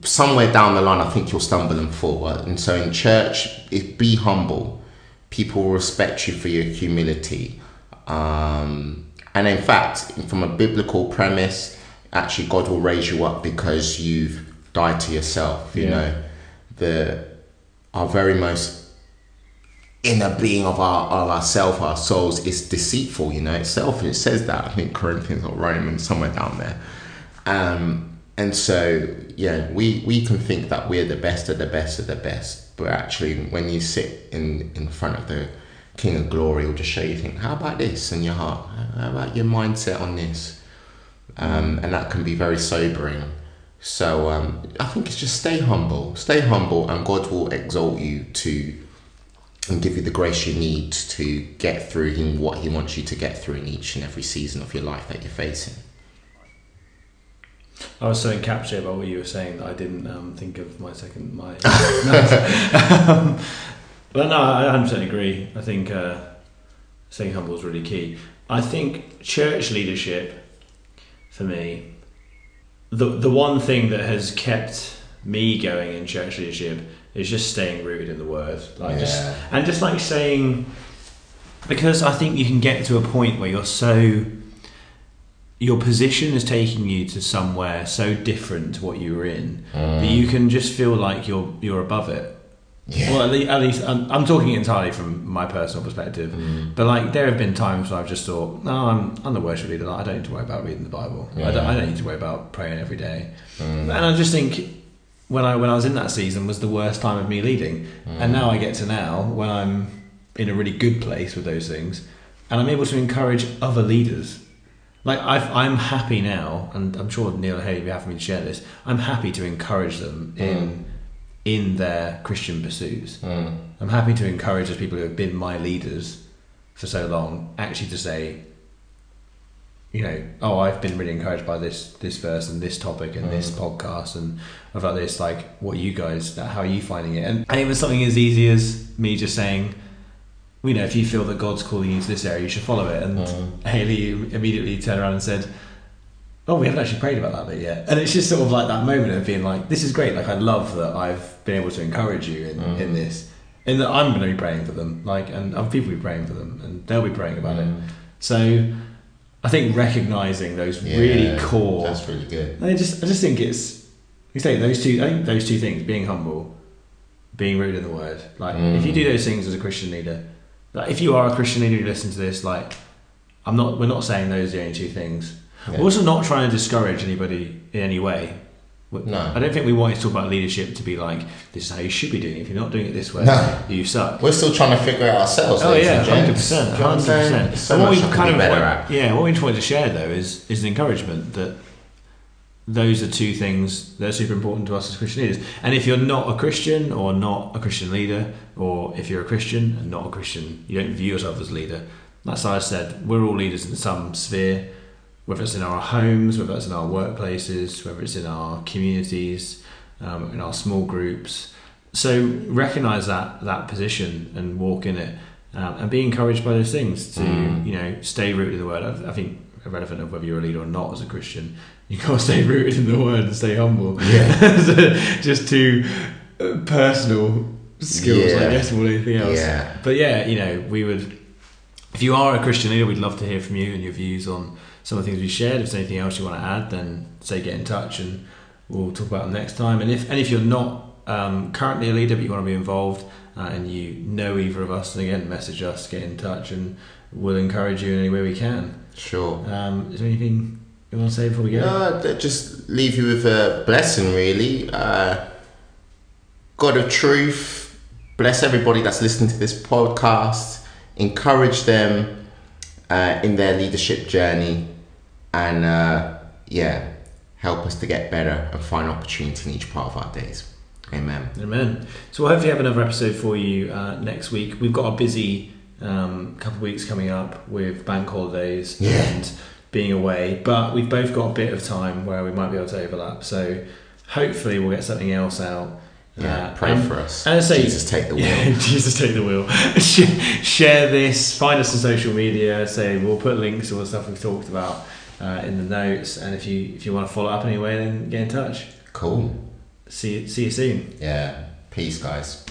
somewhere down the line, I think you'll stumble and fall. And so in church, it, be humble. people will respect you for your humility. Um, and in fact, from a biblical premise, actually God will raise you up because you've died to yourself. You Yeah. know, the our very most inner being of our of ourself, our souls, is deceitful. You know, it's selfish. It says that I think Corinthians or Romans somewhere down there. Um, and so yeah, we we can think that we're the best of the best of the best, but actually, when you sit in in front of the King of Glory, will just show you think, how about this in your heart? How about your mindset on this? Um, and that can be very sobering. So um, I think it's just stay humble, stay humble, and God will exalt you to and give you the grace you need to get through him what He wants you to get through in each and every season of your life that you're facing. I was so encapsulated by what you were saying that I didn't um, think of my second my. um, but no, I 100% agree. I think uh, staying humble is really key. I think church leadership, for me, the the one thing that has kept me going in church leadership is just staying rooted in the word, like just Yeah. and just like saying, because I think you can get to a point where you're so your position is taking you to somewhere so different to what you were in that you can just feel like you're you're above it. Yeah. Well, at least, at least I'm, I'm talking entirely from my personal perspective, mm. but like there have been times where I've just thought, no, I'm I'm the worship leader. like, I don't need to worry about reading the Bible. I, don't, I don't need to worry about praying every day. Mm. And I just think when I when I was in that season was the worst time of me leading, mm. and now I get to now when I'm in a really good place with those things, and I'm able to encourage other leaders. Like I've, I'm happy now, and I'm sure Neil and Haley would be happy for me to share this. I'm happy to encourage them in in their Christian pursuits. Mm. I'm happy to encourage those people who have been my leaders for so long, actually to say, you know, oh, I've been really encouraged by this this verse and this topic and this podcast and about this. Like, what you guys? How are you finding it? And, and it was something as easy as me just saying, you know, if you feel that God's calling you to this area, you should follow it. And Haley immediately turned around and said, Oh, we haven't actually prayed about that bit yet. And it's just sort of like that moment of being like, this is great. Like, I love that I've been able to encourage you in, in mm. this, and that I'm going to be praying for them. Like, and other people will be praying for them, and they'll be praying about it. Mm. So, I think recognizing those really core. That's really good. I just, I just think it's, you say those two. I think those two things: being humble, being rooted in the Word. Like, if you do mm. those things as a Christian leader, like if you are a Christian leader who listens to this, like, I'm not. We're not saying those are the only two things. Yeah. We're also not trying to discourage anybody in any way. No. I don't think we want to talk about leadership to be like this is how you should be doing it. If you're not doing it this way, No. you suck. We're still trying to figure it ourselves. Oh yeah, and hundred gents. percent, you know what 100%. So what we kind of want- yeah, what we just wanted to share though is is an encouragement that those are two things that are super important to us as Christian leaders. And if you're not a Christian or not a Christian leader, or if you're a Christian and not a Christian, you don't view yourself as a leader. That's how I said we're all leaders in some sphere, whether it's in our homes, whether it's in our workplaces, whether it's in our communities, um, in our small groups. So recognize that that position and walk in it, um, and be encouraged by those things to Mm. you know stay rooted in the word. I, I think irrelevant of whether you're a leader or not as a Christian, you got to stay rooted in the word and stay humble. Yeah. So just two uh, personal skills, I guess, more than anything else. Yeah. But yeah, you know, we would. If you are a Christian leader, we'd love to hear from you and your views on some of the things we shared. If there's anything else you want to add, then say get in touch and we'll talk about them next time. And if and if you're not um, currently a leader but you want to be involved uh, and you know either of us, then again message us, get in touch, and we'll encourage you in any way we can. Sure. Um, is there anything you want to say before we go? No, just leave you with a blessing, really. Uh, God of truth, bless everybody that's listening to this podcast. Encourage them uh, in their leadership journey, and uh, yeah, help us to get better and find opportunity in each part of our days. Amen. Amen. So we'll hopefully have another episode for you uh, next week. We've got a busy um, couple of weeks coming up with bank holidays Yeah. and being away, but we've both got a bit of time where we might be able to overlap. So hopefully we'll get something else out. Yeah, Uh, pray and- for us. and I say- Jesus, take the wheel. Yeah, Jesus take the wheel. Share this. Find us on social media. Say we'll put links to all the stuff we've talked about uh, in the notes. And if you if you want to follow up anyway, then get in touch. Cool. See see you soon. Yeah. Peace, guys.